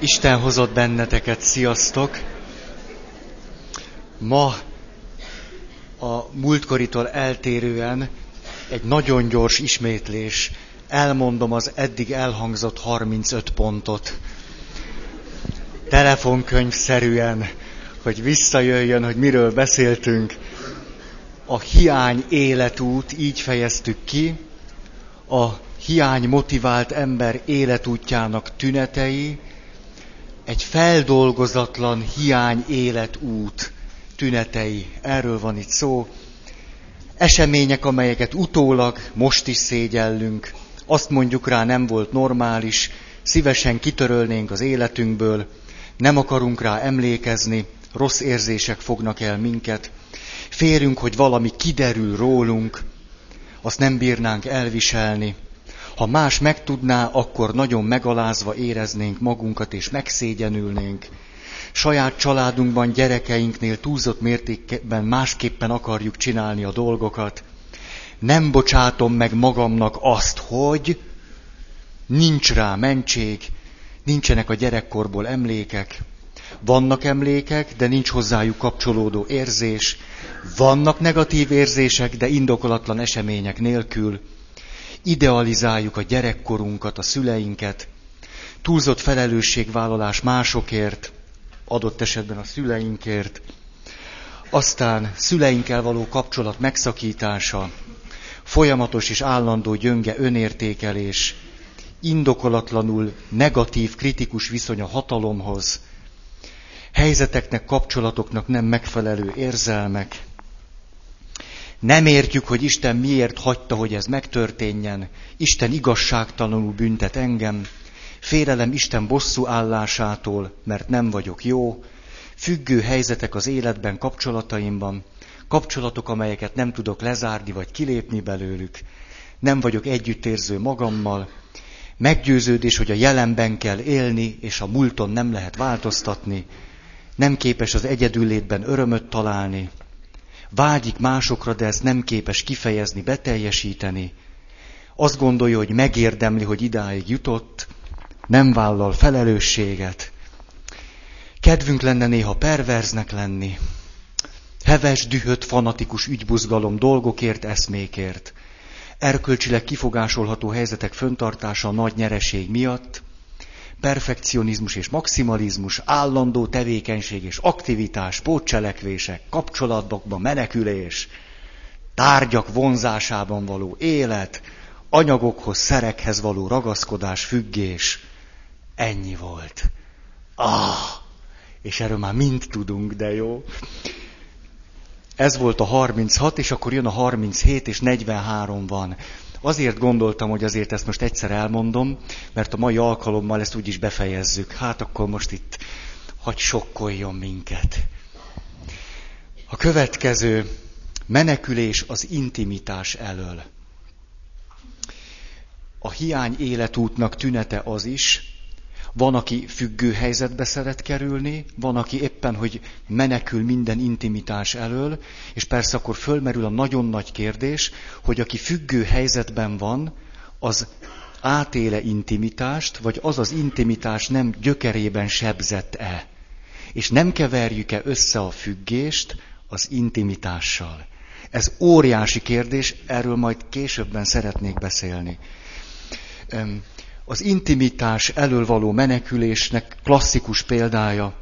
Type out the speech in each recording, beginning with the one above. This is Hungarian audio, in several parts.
Isten hozott benneteket, sziasztok! Ma a múltkoritól eltérően egy nagyon gyors ismétlés. Elmondom az eddig elhangzott 35 pontot. Telefonkönyvszerűen, hogy visszajöjjön, hogy miről beszéltünk. A hiány életút, így fejeztük ki. A hiány motivált ember életútjának tünetei, egy feldolgozatlan hiány életút tünetei. Erről van itt szó. Események, amelyeket utólag most is szégyellünk. Azt mondjuk rá, nem volt normális, szívesen kitörölnénk az életünkből, nem akarunk rá emlékezni, rossz érzések fognak el minket. Férünk, hogy valami kiderül rólunk, azt nem bírnánk elviselni. Ha más megtudná, akkor nagyon megalázva éreznénk magunkat, és megszégyenülnénk. Saját családunkban, gyerekeinknél túlzott mértékben másképpen akarjuk csinálni a dolgokat. Nem bocsátom meg magamnak azt, hogy nincs rá mentség, nincsenek a gyerekkorból emlékek, vannak emlékek, de nincs hozzájuk kapcsolódó érzés, vannak negatív érzések, de indokolatlan események nélkül, idealizáljuk a gyerekkorunkat, a szüleinket, túlzott felelősségvállalás másokért, adott esetben a szüleinkért, aztán szüleinkkel való kapcsolat megszakítása, folyamatos és állandó gyönge önértékelés, indokolatlanul negatív, kritikus viszony a hatalomhoz, helyzeteknek, kapcsolatoknak nem megfelelő érzelmek, nem értjük, hogy Isten miért hagyta, hogy ez megtörténjen. Isten igazságtalanul büntet engem. Félelem Isten bosszú állásától, mert nem vagyok jó. Függő helyzetek az életben, kapcsolataimban. Kapcsolatok, amelyeket nem tudok lezárni vagy kilépni belőlük. Nem vagyok együttérző magammal. Meggyőződés, hogy a jelenben kell élni, és a múlton nem lehet változtatni. Nem képes az egyedüllétben örömöt találni vágyik másokra, de ezt nem képes kifejezni, beteljesíteni. Azt gondolja, hogy megérdemli, hogy idáig jutott, nem vállal felelősséget. Kedvünk lenne néha perverznek lenni. Heves, dühött, fanatikus ügybuzgalom dolgokért, eszmékért. Erkölcsileg kifogásolható helyzetek föntartása a nagy nyereség miatt, perfekcionizmus és maximalizmus, állandó tevékenység és aktivitás, pótcselekvések, kapcsolatokban menekülés, tárgyak vonzásában való élet, anyagokhoz, szerekhez való ragaszkodás, függés. Ennyi volt. Ah! És erről már mind tudunk, de jó. Ez volt a 36, és akkor jön a 37, és 43 van. Azért gondoltam, hogy azért ezt most egyszer elmondom, mert a mai alkalommal ezt úgyis befejezzük. Hát akkor most itt hagy sokkoljon minket. A következő menekülés az intimitás elől. A hiány életútnak tünete az is, van, aki függő helyzetbe szeret kerülni, van, aki éppen, hogy menekül minden intimitás elől, és persze akkor fölmerül a nagyon nagy kérdés, hogy aki függő helyzetben van, az átéle intimitást, vagy az az intimitás nem gyökerében sebzett-e. És nem keverjük-e össze a függést az intimitással. Ez óriási kérdés, erről majd későbben szeretnék beszélni az intimitás elől való menekülésnek klasszikus példája,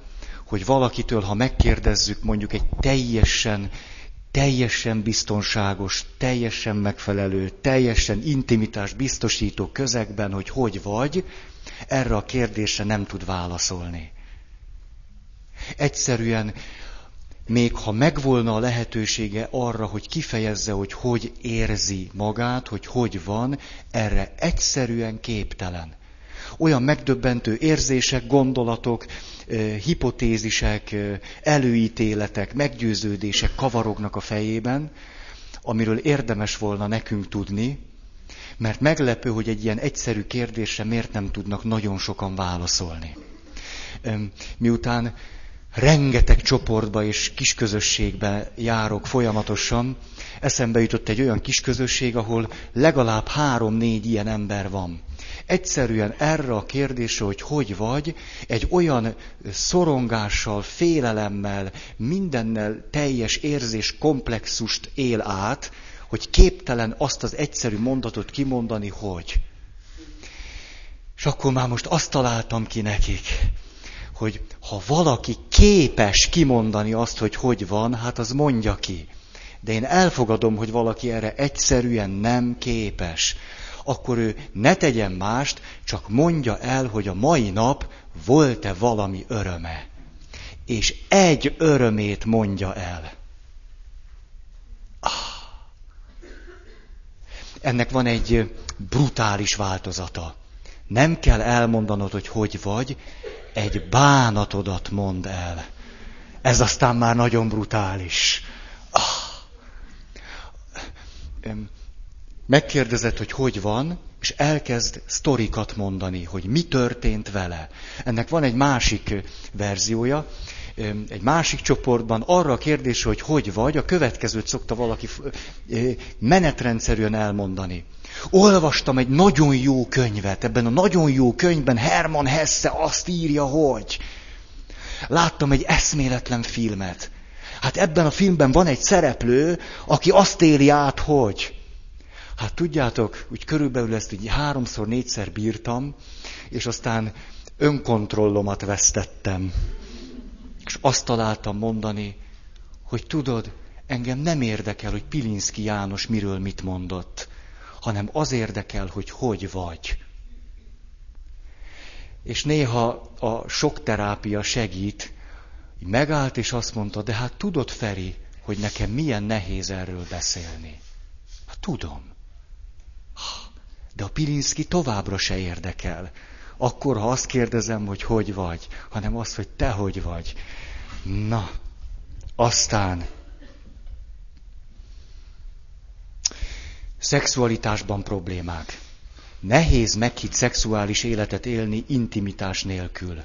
hogy valakitől, ha megkérdezzük mondjuk egy teljesen, teljesen biztonságos, teljesen megfelelő, teljesen intimitás biztosító közegben, hogy hogy vagy, erre a kérdésre nem tud válaszolni. Egyszerűen még ha megvolna a lehetősége arra, hogy kifejezze, hogy hogy érzi magát, hogy hogy van, erre egyszerűen képtelen. Olyan megdöbbentő érzések, gondolatok, hipotézisek, előítéletek, meggyőződések kavarognak a fejében, amiről érdemes volna nekünk tudni, mert meglepő, hogy egy ilyen egyszerű kérdésre miért nem tudnak nagyon sokan válaszolni. Miután rengeteg csoportba és kisközösségbe járok folyamatosan, eszembe jutott egy olyan kisközösség, ahol legalább három-négy ilyen ember van. Egyszerűen erre a kérdésre, hogy hogy vagy, egy olyan szorongással, félelemmel, mindennel teljes érzés komplexust él át, hogy képtelen azt az egyszerű mondatot kimondani, hogy. És akkor már most azt találtam ki nekik, hogy ha valaki képes kimondani azt, hogy hogy van, hát az mondja ki. De én elfogadom, hogy valaki erre egyszerűen nem képes. Akkor ő ne tegyen mást, csak mondja el, hogy a mai nap volt-e valami öröme. És egy örömét mondja el. Ah. Ennek van egy brutális változata. Nem kell elmondanod, hogy hogy vagy, egy bánatodat mond el. Ez aztán már nagyon brutális. Ah. Megkérdezett, hogy hogy van, és elkezd sztorikat mondani, hogy mi történt vele. Ennek van egy másik verziója, egy másik csoportban arra a kérdésre, hogy hogy vagy, a következőt szokta valaki menetrendszerűen elmondani. Olvastam egy nagyon jó könyvet, ebben a nagyon jó könyvben Herman Hesse azt írja, hogy láttam egy eszméletlen filmet. Hát ebben a filmben van egy szereplő, aki azt éli át, hogy Hát tudjátok, úgy körülbelül ezt így háromszor, négyszer bírtam, és aztán önkontrollomat vesztettem. És azt találtam mondani, hogy tudod, engem nem érdekel, hogy Pilinszki János miről mit mondott, hanem az érdekel, hogy hogy vagy. És néha a sok terápia segít, megállt és azt mondta, de hát tudod, Feri, hogy nekem milyen nehéz erről beszélni. Hát tudom. De a Pilinszki továbbra se érdekel. Akkor, ha azt kérdezem, hogy hogy vagy, hanem azt, hogy te hogy vagy. Na, aztán szexualitásban problémák. Nehéz meghitt szexuális életet élni intimitás nélkül.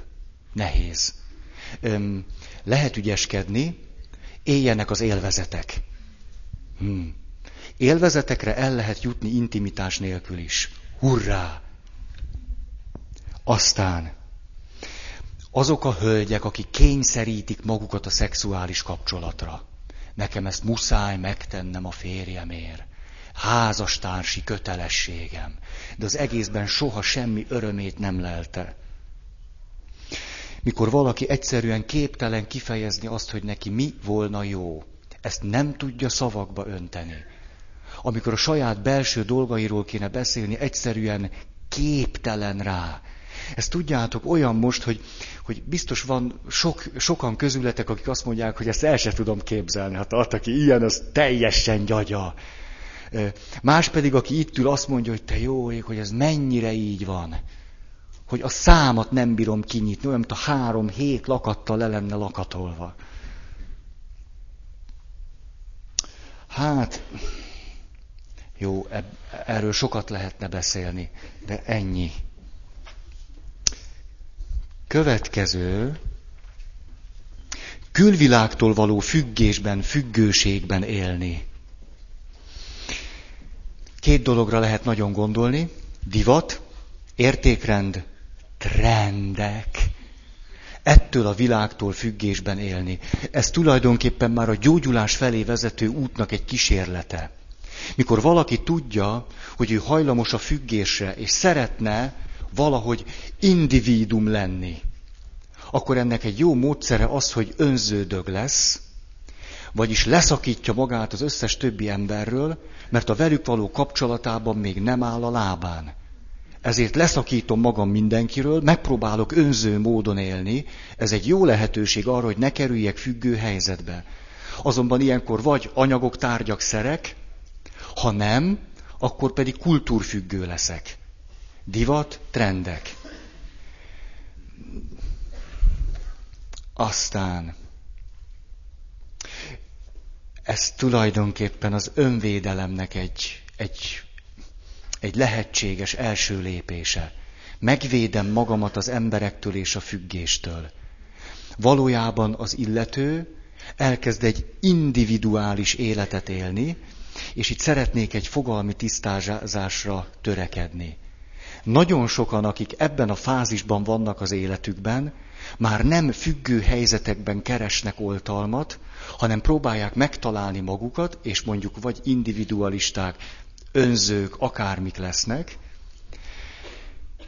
Nehéz. Öm, lehet ügyeskedni, éljenek az élvezetek. Hmm. Élvezetekre el lehet jutni intimitás nélkül is. Hurrá! Aztán azok a hölgyek, akik kényszerítik magukat a szexuális kapcsolatra. Nekem ezt muszáj megtennem a férjemért. Házastársi kötelességem. De az egészben soha semmi örömét nem lelte. Mikor valaki egyszerűen képtelen kifejezni azt, hogy neki mi volna jó, ezt nem tudja szavakba önteni amikor a saját belső dolgairól kéne beszélni, egyszerűen képtelen rá. Ezt tudjátok, olyan most, hogy, hogy biztos van sok, sokan közületek, akik azt mondják, hogy ezt el sem tudom képzelni. Hát az, aki ilyen, az teljesen gyagya. Más pedig, aki itt ül, azt mondja, hogy te jó ég, hogy ez mennyire így van. Hogy a számat nem bírom kinyitni, olyan, mint a három hét lakattal le lenne lakatolva. Hát, jó, erről sokat lehetne beszélni, de ennyi. Következő, külvilágtól való függésben, függőségben élni. Két dologra lehet nagyon gondolni. Divat, értékrend, trendek. Ettől a világtól függésben élni. Ez tulajdonképpen már a gyógyulás felé vezető útnak egy kísérlete. Mikor valaki tudja, hogy ő hajlamos a függésre, és szeretne valahogy individum lenni, akkor ennek egy jó módszere az, hogy önződög lesz, vagyis leszakítja magát az összes többi emberről, mert a velük való kapcsolatában még nem áll a lábán. Ezért leszakítom magam mindenkiről, megpróbálok önző módon élni, ez egy jó lehetőség arra, hogy ne kerüljek függő helyzetbe. Azonban ilyenkor vagy anyagok, tárgyak, szerek, ha nem, akkor pedig kultúrfüggő leszek. Divat, trendek. Aztán ez tulajdonképpen az önvédelemnek egy, egy, egy lehetséges első lépése. Megvédem magamat az emberektől és a függéstől. Valójában az illető elkezd egy individuális életet élni, és itt szeretnék egy fogalmi tisztázásra törekedni. Nagyon sokan, akik ebben a fázisban vannak az életükben, már nem függő helyzetekben keresnek oltalmat, hanem próbálják megtalálni magukat, és mondjuk vagy individualisták, önzők, akármik lesznek.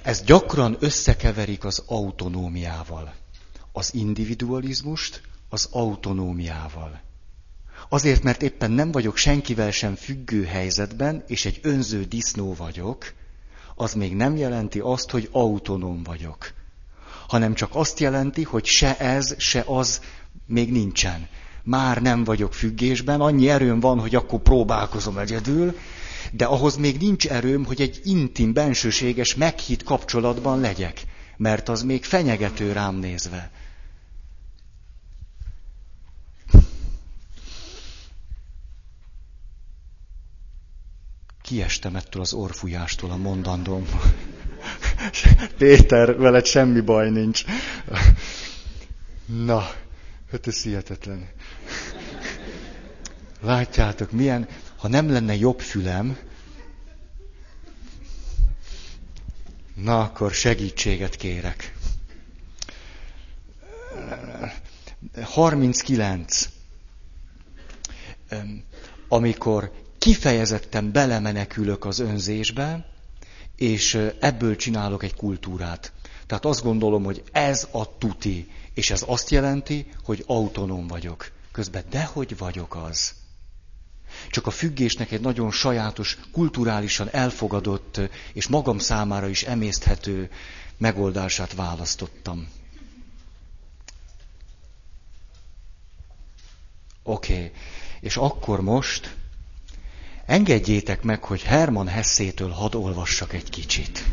Ez gyakran összekeverik az autonómiával. Az individualizmust az autonómiával. Azért, mert éppen nem vagyok senkivel sem függő helyzetben, és egy önző disznó vagyok, az még nem jelenti azt, hogy autonóm vagyok. Hanem csak azt jelenti, hogy se ez, se az még nincsen. Már nem vagyok függésben, annyi erőm van, hogy akkor próbálkozom egyedül, de ahhoz még nincs erőm, hogy egy intim, bensőséges, meghitt kapcsolatban legyek, mert az még fenyegető rám nézve. Kiestem ettől az orfújástól a mondandóm. Péter, veled semmi baj nincs. Na, hát ez hihetetlen. Látjátok, milyen, ha nem lenne jobb fülem, na akkor segítséget kérek. 39. Amikor kifejezetten belemenekülök az önzésbe, és ebből csinálok egy kultúrát. Tehát azt gondolom, hogy ez a tuti, és ez azt jelenti, hogy autonóm vagyok. Közben dehogy vagyok az. Csak a függésnek egy nagyon sajátos, kulturálisan elfogadott és magam számára is emészthető megoldását választottam. Oké, okay. és akkor most Engedjétek meg, hogy Herman Hessétől hadd olvassak egy kicsit.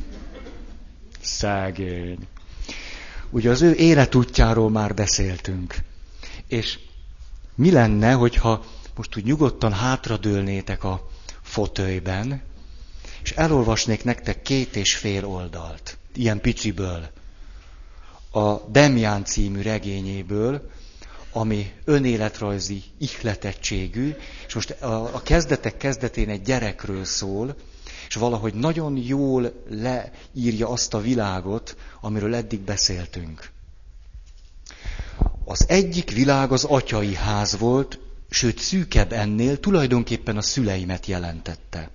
Szegény. Ugye az ő életútjáról már beszéltünk. És mi lenne, hogyha most úgy nyugodtan hátradőlnétek a fotölyben, és elolvasnék nektek két és fél oldalt, ilyen piciből, a Demján című regényéből, ami önéletrajzi ihletettségű, és most a, a kezdetek kezdetén egy gyerekről szól, és valahogy nagyon jól leírja azt a világot, amiről eddig beszéltünk. Az egyik világ az atyai ház volt, sőt szűkebb ennél tulajdonképpen a szüleimet jelentette.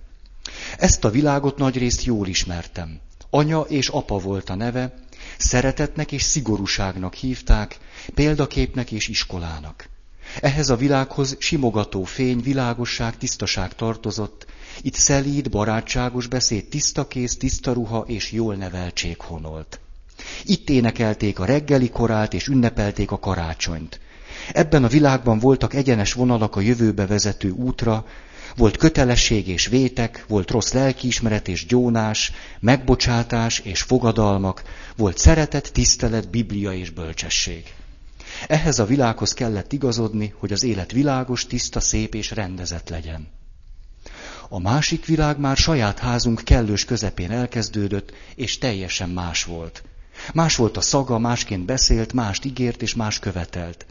Ezt a világot nagyrészt jól ismertem. Anya és apa volt a neve, Szeretetnek és szigorúságnak hívták, példaképnek és iskolának. Ehhez a világhoz simogató fény, világosság, tisztaság tartozott, itt szelíd, barátságos beszéd, tiszta kéz, tiszta ruha és jól neveltség honolt. Itt énekelték a reggeli korát és ünnepelték a karácsonyt. Ebben a világban voltak egyenes vonalak a jövőbe vezető útra, volt kötelesség és vétek, volt rossz lelkiismeret és gyónás, megbocsátás és fogadalmak, volt szeretet, tisztelet, biblia és bölcsesség. Ehhez a világhoz kellett igazodni, hogy az élet világos, tiszta, szép és rendezett legyen. A másik világ már saját házunk kellős közepén elkezdődött, és teljesen más volt. Más volt a szaga, másként beszélt, mást ígért és más követelt.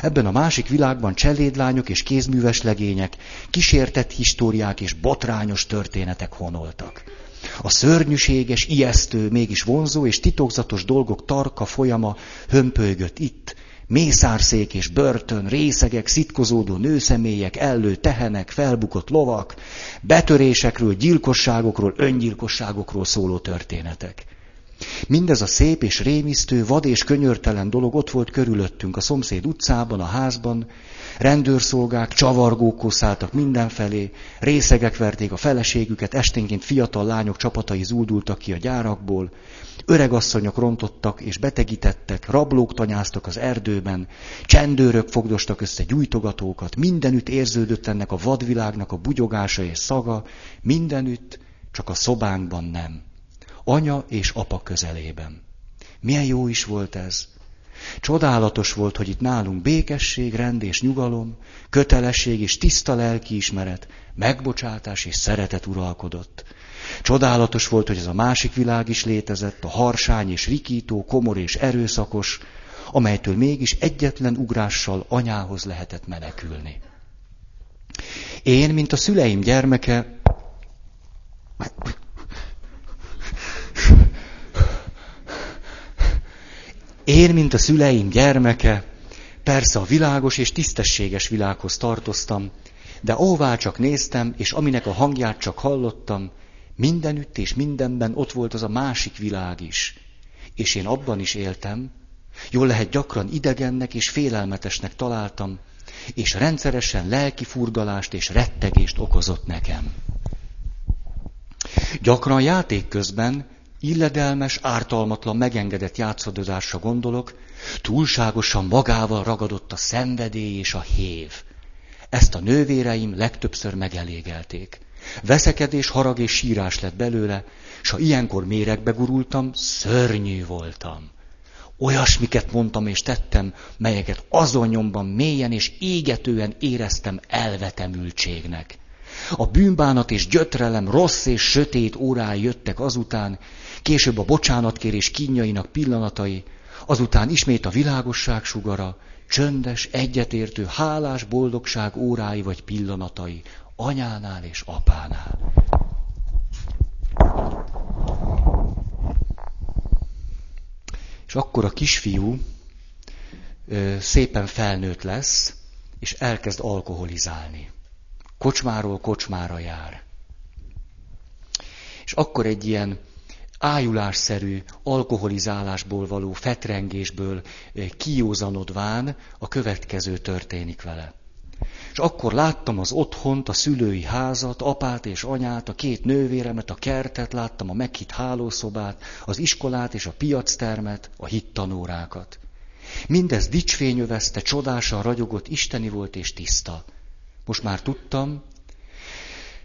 Ebben a másik világban cselédlányok és kézműves legények, kísértett históriák és botrányos történetek honoltak. A szörnyűséges, ijesztő, mégis vonzó és titokzatos dolgok tarka folyama hömpölygött itt, mészárszék és börtön, részegek, szitkozódó nőszemélyek, ellő tehenek, felbukott lovak, betörésekről, gyilkosságokról, öngyilkosságokról szóló történetek. Mindez a szép és rémisztő, vad és könyörtelen dolog ott volt körülöttünk, a szomszéd utcában, a házban, rendőrszolgák, csavargók koszáltak mindenfelé, részegek verték a feleségüket, esténként fiatal lányok csapatai zúdultak ki a gyárakból, öregasszonyok rontottak és betegítettek, rablók tanyáztak az erdőben, csendőrök fogdostak össze gyújtogatókat, mindenütt érződött ennek a vadvilágnak a bugyogása és szaga, mindenütt, csak a szobánkban nem anya és apa közelében. Milyen jó is volt ez. Csodálatos volt, hogy itt nálunk békesség, rend és nyugalom, kötelesség és tiszta lelkiismeret, megbocsátás és szeretet uralkodott. Csodálatos volt, hogy ez a másik világ is létezett, a harsány és rikító, komor és erőszakos, amelytől mégis egyetlen ugrással anyához lehetett menekülni. Én, mint a szüleim gyermeke, én, mint a szüleim gyermeke, persze a világos és tisztességes világhoz tartoztam, de ahová csak néztem, és aminek a hangját csak hallottam, mindenütt és mindenben ott volt az a másik világ is. És én abban is éltem, jól lehet gyakran idegennek és félelmetesnek találtam, és rendszeresen lelki furgalást és rettegést okozott nekem. Gyakran játék közben illedelmes, ártalmatlan, megengedett játszadozásra gondolok, túlságosan magával ragadott a szenvedély és a hév. Ezt a nővéreim legtöbbször megelégelték. Veszekedés, harag és sírás lett belőle, és ha ilyenkor méregbe gurultam, szörnyű voltam. Olyasmiket mondtam és tettem, melyeket azon nyomban mélyen és égetően éreztem elvetemültségnek. A bűnbánat és gyötrelem rossz és sötét órái jöttek azután, később a bocsánatkérés kínjainak pillanatai, azután ismét a világosság sugara, csöndes, egyetértő, hálás boldogság órái vagy pillanatai, anyánál és apánál. És akkor a kisfiú ö, szépen felnőtt lesz, és elkezd alkoholizálni. Kocsmáról kocsmára jár. És akkor egy ilyen ájulásszerű alkoholizálásból való fetrengésből kiózanodván a következő történik vele. És akkor láttam az otthont, a szülői házat, apát és anyát, a két nővéremet, a kertet, láttam a meghitt hálószobát, az iskolát és a piactermet, a hittanórákat. Mindez dicsfényövezte, csodásan ragyogott, isteni volt és tiszta. Most már tudtam,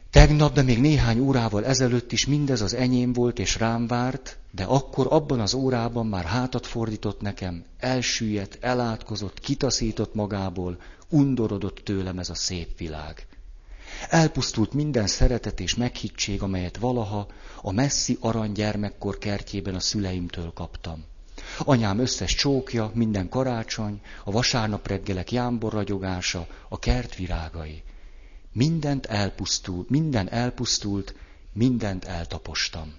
tegnap, de még néhány órával ezelőtt is mindez az enyém volt és rám várt, de akkor abban az órában már hátat fordított nekem, elsüllyedt, elátkozott, kitaszított magából, undorodott tőlem ez a szép világ. Elpusztult minden szeretet és meghittség, amelyet valaha a messzi arany kertjében a szüleimtől kaptam. Anyám összes csókja, minden karácsony, a vasárnap reggelek jámborragyogása, a kert virágai. Mindent elpusztult, minden elpusztult, mindent eltapostam.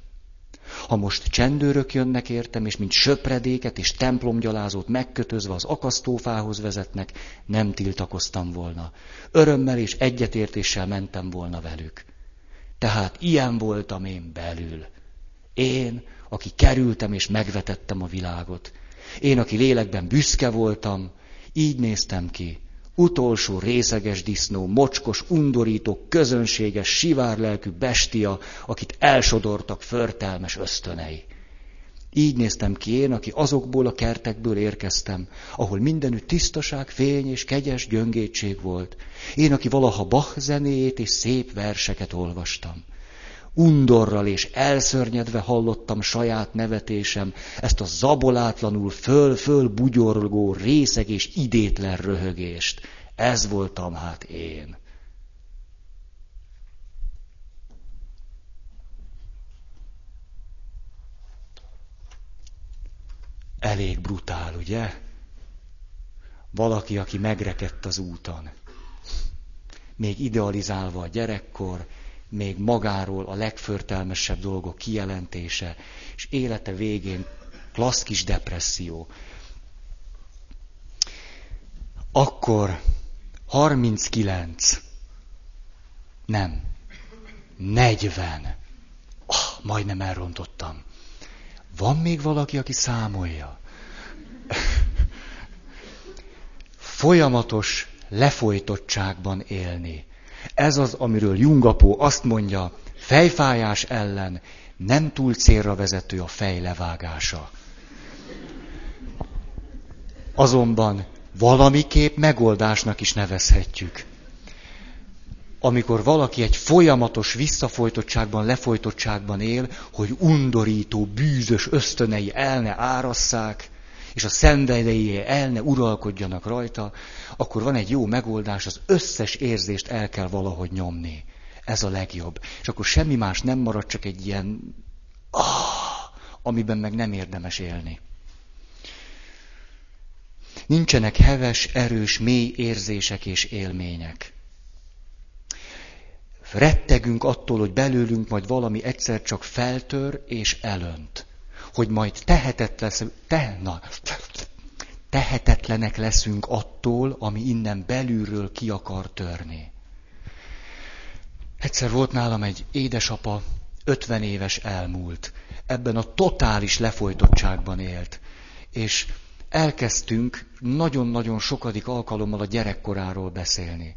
Ha most csendőrök jönnek értem, és mint söpredéket és templomgyalázót megkötözve az akasztófához vezetnek, nem tiltakoztam volna. Örömmel és egyetértéssel mentem volna velük. Tehát ilyen voltam én belül. Én, aki kerültem és megvetettem a világot. Én, aki lélekben büszke voltam, így néztem ki, utolsó részeges disznó, mocskos, undorító, közönséges, sivárlelkű bestia, akit elsodortak förtelmes ösztönei. Így néztem ki én, aki azokból a kertekből érkeztem, ahol mindenütt tisztaság, fény és kegyes gyöngétség volt. Én, aki valaha Bach zenéjét és szép verseket olvastam. Undorral és elszörnyedve hallottam saját nevetésem, ezt a zabolátlanul föl-föl bugyorgó részeg és idétlen röhögést. Ez voltam hát én. Elég brutál, ugye? Valaki, aki megrekedt az úton. Még idealizálva a gyerekkor, még magáról a legförtelmesebb dolgok kijelentése, és élete végén klassz kis depresszió. Akkor 39, nem, 40. Oh, majdnem elrontottam. Van még valaki, aki számolja? Folyamatos lefolytottságban élni. Ez az, amiről Jungapó azt mondja, fejfájás ellen nem túl célra vezető a fej levágása. Azonban valamiképp megoldásnak is nevezhetjük. Amikor valaki egy folyamatos visszafolytottságban, lefolytottságban él, hogy undorító, bűzös ösztönei el ne árasszák, és a szenvedélyé el ne uralkodjanak rajta, akkor van egy jó megoldás, az összes érzést el kell valahogy nyomni. Ez a legjobb. És akkor semmi más nem marad, csak egy ilyen, ah, amiben meg nem érdemes élni. Nincsenek heves, erős, mély érzések és élmények. Rettegünk attól, hogy belőlünk majd valami egyszer csak feltör és elönt. Hogy majd tehetet lesz, te, na, tehetetlenek leszünk attól, ami innen belülről ki akar törni. Egyszer volt nálam egy édesapa, 50 éves elmúlt. Ebben a totális lefolytottságban élt. És elkezdtünk nagyon-nagyon sokadik alkalommal a gyerekkoráról beszélni.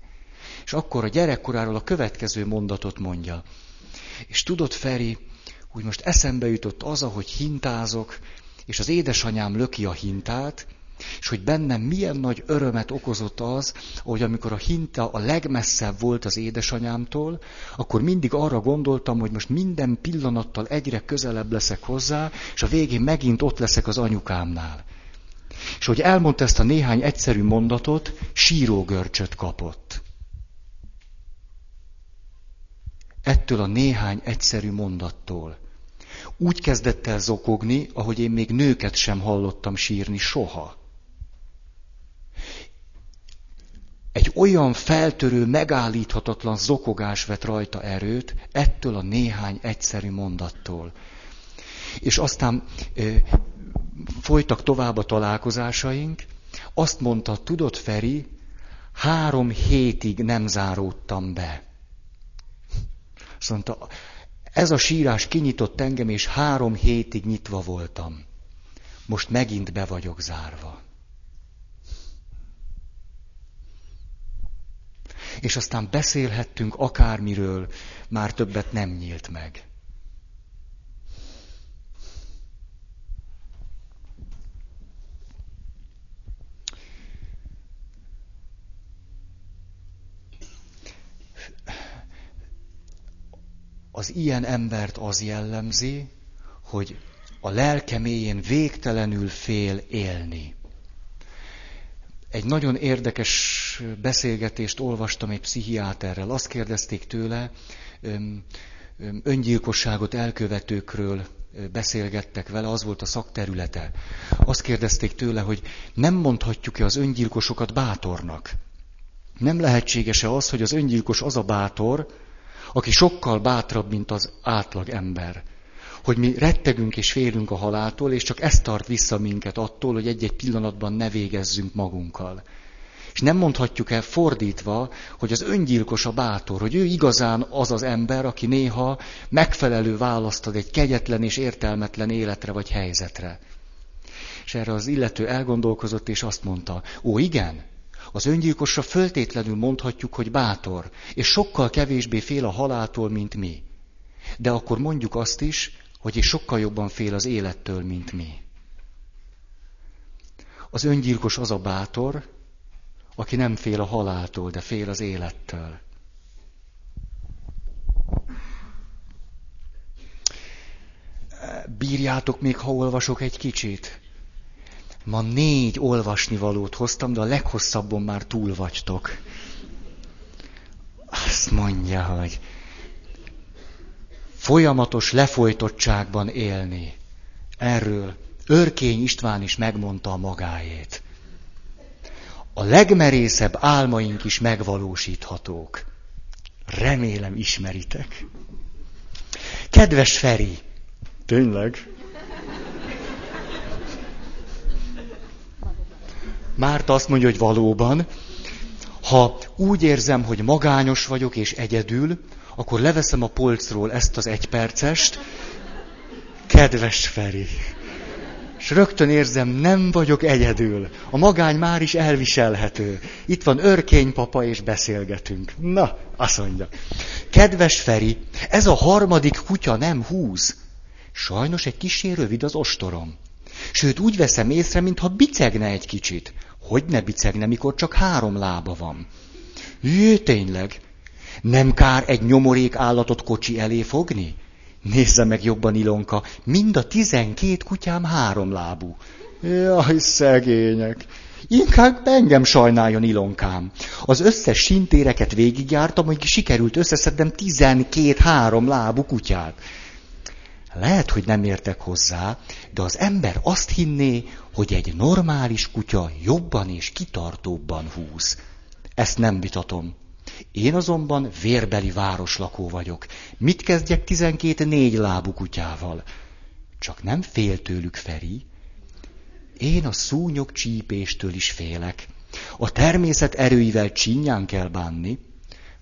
És akkor a gyerekkoráról a következő mondatot mondja. És tudod, Feri, úgy most eszembe jutott az, ahogy hintázok, és az édesanyám löki a hintát, és hogy bennem milyen nagy örömet okozott az, hogy amikor a hinta a legmesszebb volt az édesanyámtól, akkor mindig arra gondoltam, hogy most minden pillanattal egyre közelebb leszek hozzá, és a végén megint ott leszek az anyukámnál. És hogy elmondta ezt a néhány egyszerű mondatot, sírógörcsöt kapott. Ettől a néhány egyszerű mondattól. Úgy kezdett el zokogni, ahogy én még nőket sem hallottam sírni soha. Egy olyan feltörő, megállíthatatlan zokogás vett rajta erőt ettől a néhány egyszerű mondattól. És aztán ö, folytak tovább a találkozásaink. Azt mondta, tudod Feri, három hétig nem záródtam be. Azt mondta, ez a sírás kinyitott engem, és három hétig nyitva voltam. Most megint be vagyok zárva. És aztán beszélhettünk akármiről, már többet nem nyílt meg. Az ilyen embert az jellemzi, hogy a lelke mélyén végtelenül fél élni. Egy nagyon érdekes beszélgetést olvastam egy pszichiáterrel. Azt kérdezték tőle, öngyilkosságot elkövetőkről beszélgettek vele, az volt a szakterülete. Azt kérdezték tőle, hogy nem mondhatjuk-e az öngyilkosokat bátornak? Nem lehetséges-e az, hogy az öngyilkos az a bátor, aki sokkal bátrabb, mint az átlag ember. Hogy mi rettegünk és félünk a haláltól, és csak ez tart vissza minket attól, hogy egy-egy pillanatban ne végezzünk magunkkal. És nem mondhatjuk el fordítva, hogy az öngyilkos a bátor, hogy ő igazán az az ember, aki néha megfelelő választ ad egy kegyetlen és értelmetlen életre vagy helyzetre. És erre az illető elgondolkozott, és azt mondta, ó igen, az öngyilkosra föltétlenül mondhatjuk, hogy bátor, és sokkal kevésbé fél a haláltól, mint mi. De akkor mondjuk azt is, hogy és sokkal jobban fél az élettől, mint mi. Az öngyilkos az a bátor, aki nem fél a haláltól, de fél az élettől. Bírjátok még, ha olvasok egy kicsit? Ma négy olvasnivalót hoztam, de a leghosszabbon már túl vagytok. Azt mondja, hogy folyamatos lefolytottságban élni. Erről Örkény István is megmondta a magáét. A legmerészebb álmaink is megvalósíthatók. Remélem ismeritek. Kedves Feri! Tényleg? Márta azt mondja, hogy valóban, ha úgy érzem, hogy magányos vagyok és egyedül, akkor leveszem a polcról ezt az egypercest, kedves Feri. És rögtön érzem, nem vagyok egyedül. A magány már is elviselhető. Itt van örkény papa, és beszélgetünk. Na, azt mondja. Kedves Feri, ez a harmadik kutya nem húz. Sajnos egy kicsi rövid az ostorom. Sőt, úgy veszem észre, mintha bicegne egy kicsit. Hogy ne bicegne, mikor csak három lába van? Jé, tényleg. Nem kár egy nyomorék állatot kocsi elé fogni? Nézze meg jobban, Ilonka, mind a tizenkét kutyám három lábú. Jaj, szegények. Inkább engem sajnáljon Ilonkám. Az összes sintéreket végigjártam, hogy sikerült összeszednem tizenkét három lábú kutyát. Lehet, hogy nem értek hozzá, de az ember azt hinné, hogy egy normális kutya jobban és kitartóbban húz. Ezt nem vitatom. Én azonban vérbeli városlakó vagyok. Mit kezdjek 12 négy lábú kutyával? Csak nem fél tőlük Feri. Én a szúnyog csípéstől is félek. A természet erőivel csinyán kell bánni.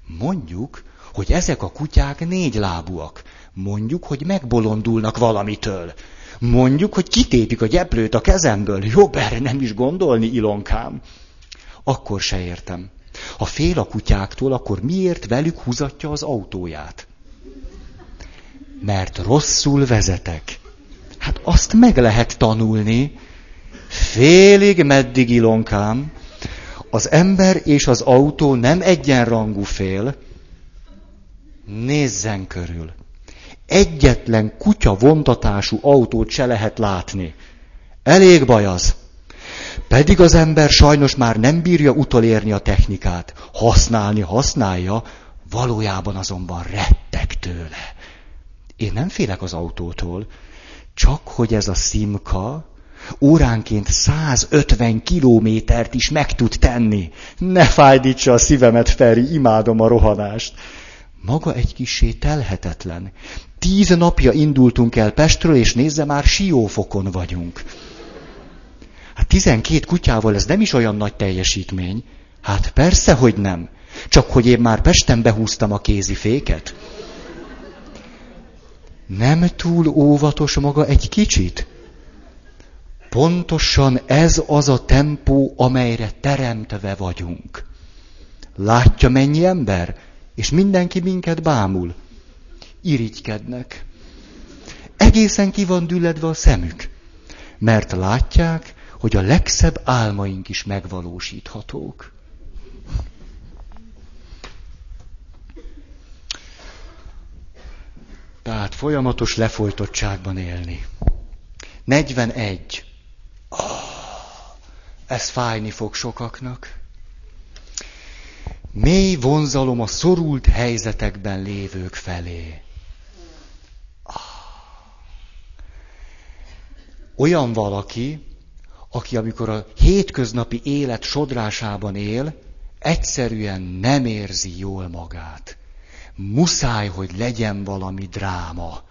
Mondjuk, hogy ezek a kutyák négy lábúak. Mondjuk, hogy megbolondulnak valamitől. Mondjuk, hogy kitépik a gyeplőt a kezemből. Jobb erre nem is gondolni, Ilonkám. Akkor se értem. Ha fél a kutyáktól, akkor miért velük húzatja az autóját? Mert rosszul vezetek. Hát azt meg lehet tanulni. Félig meddig ilonkám. Az ember és az autó nem egyenrangú fél. Nézzen körül. Egyetlen kutya vontatású autót se lehet látni. Elég baj az. Pedig az ember sajnos már nem bírja utolérni a technikát. Használni használja, valójában azonban rettek tőle. Én nem félek az autótól, csak hogy ez a szimka óránként 150 kilométert is meg tud tenni. Ne fájdítsa a szívemet, Feri, imádom a rohanást. Maga egy kisé telhetetlen. Tíz napja indultunk el Pestről, és nézze, már siófokon vagyunk. Hát tizenkét kutyával ez nem is olyan nagy teljesítmény. Hát persze, hogy nem. Csak hogy én már Pesten behúztam a kéziféket. Nem túl óvatos maga egy kicsit? Pontosan ez az a tempó, amelyre teremtve vagyunk. Látja mennyi ember? És mindenki minket bámul. Irigykednek. Egészen ki van düledve a szemük. Mert látják, hogy a legszebb álmaink is megvalósíthatók. Tehát folyamatos lefolytottságban élni. 41. Oh, ez fájni fog sokaknak. Mély vonzalom a szorult helyzetekben lévők felé. Ah. Olyan valaki, aki amikor a hétköznapi élet sodrásában él, egyszerűen nem érzi jól magát. Muszáj, hogy legyen valami dráma,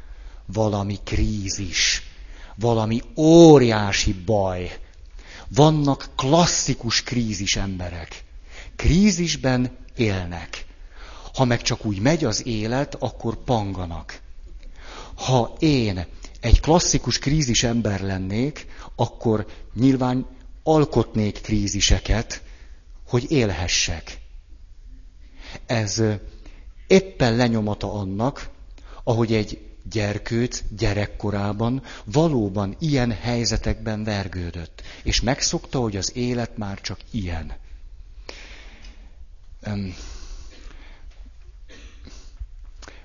valami krízis, valami óriási baj. Vannak klasszikus krízis emberek. Krízisben élnek. Ha meg csak úgy megy az élet, akkor panganak. Ha én egy klasszikus krízis ember lennék, akkor nyilván alkotnék kríziseket, hogy élhessek. Ez éppen lenyomata annak, ahogy egy gyerkőt gyerekkorában valóban ilyen helyzetekben vergődött, és megszokta, hogy az élet már csak ilyen.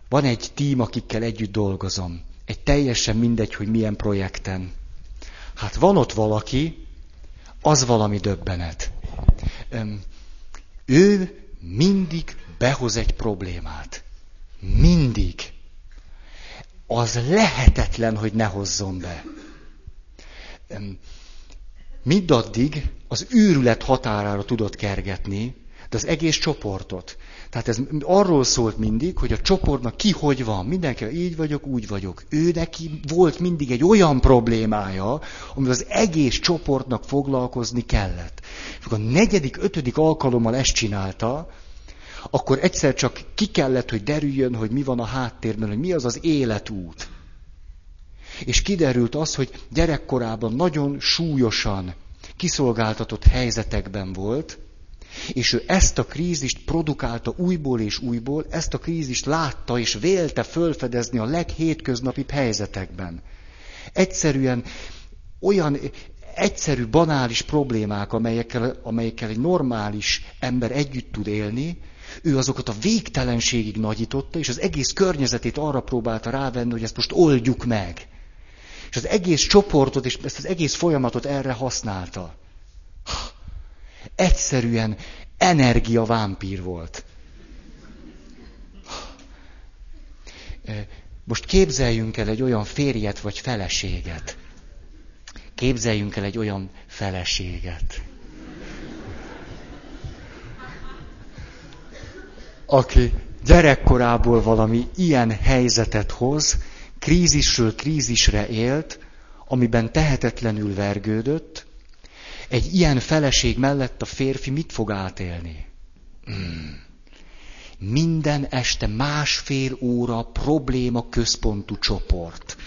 Van egy tím, akikkel együtt dolgozom. Egy teljesen mindegy, hogy milyen projekten. Hát van ott valaki, az valami döbbenet. Ő mindig behoz egy problémát. Mindig. Az lehetetlen, hogy ne hozzon be. Mindaddig az űrület határára tudott kergetni, de az egész csoportot. Tehát ez arról szólt mindig, hogy a csoportnak ki hogy van. Mindenki, így vagyok, úgy vagyok. Ő neki volt mindig egy olyan problémája, amivel az egész csoportnak foglalkozni kellett. És a negyedik, ötödik alkalommal ezt csinálta, akkor egyszer csak ki kellett, hogy derüljön, hogy mi van a háttérben, hogy mi az az életút. És kiderült az, hogy gyerekkorában nagyon súlyosan kiszolgáltatott helyzetekben volt, és ő ezt a krízist produkálta újból és újból, ezt a krízist látta és vélte fölfedezni a leghétköznapibb helyzetekben. Egyszerűen olyan egyszerű, banális problémák, amelyekkel, amelyekkel egy normális ember együtt tud élni, ő azokat a végtelenségig nagyította, és az egész környezetét arra próbálta rávenni, hogy ezt most oldjuk meg. És az egész csoportot és ezt az egész folyamatot erre használta egyszerűen energiavámpír volt. Most képzeljünk el egy olyan férjet vagy feleséget. Képzeljünk el egy olyan feleséget, aki gyerekkorából valami ilyen helyzetet hoz, krízisről krízisre élt, amiben tehetetlenül vergődött, egy ilyen feleség mellett a férfi mit fog átélni? Hmm. Minden este másfél óra probléma központú csoport.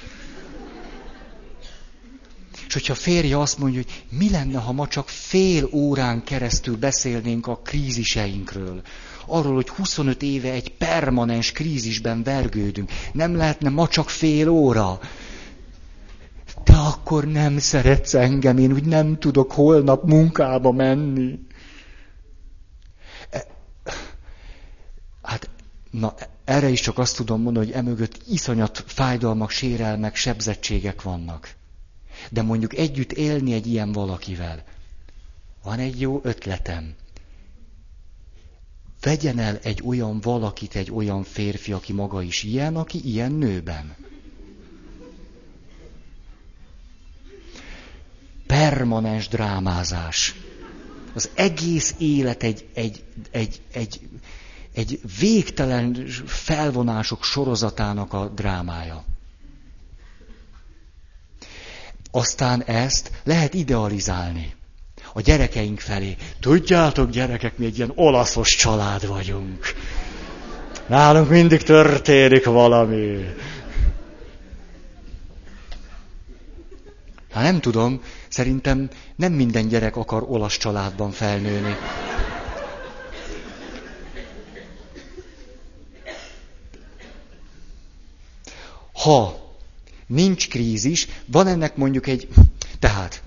És hogyha a férje azt mondja, hogy mi lenne, ha ma csak fél órán keresztül beszélnénk a kríziseinkről, arról, hogy 25 éve egy permanens krízisben vergődünk, nem lehetne ma csak fél óra. Te akkor nem szeretsz engem, én úgy nem tudok holnap munkába menni. E, hát, na, erre is csak azt tudom mondani, hogy emögött iszonyat fájdalmak, sérelmek, sebzettségek vannak. De mondjuk együtt élni egy ilyen valakivel. Van egy jó ötletem. Vegyen el egy olyan valakit, egy olyan férfi, aki maga is ilyen, aki ilyen nőben. Permanens drámázás. Az egész élet egy, egy, egy, egy, egy végtelen felvonások sorozatának a drámája. Aztán ezt lehet idealizálni a gyerekeink felé. Tudjátok, gyerekek, mi egy ilyen olaszos család vagyunk. Nálunk mindig történik valami. Hát nem tudom, szerintem nem minden gyerek akar olasz családban felnőni. Ha nincs krízis, van ennek mondjuk egy, tehát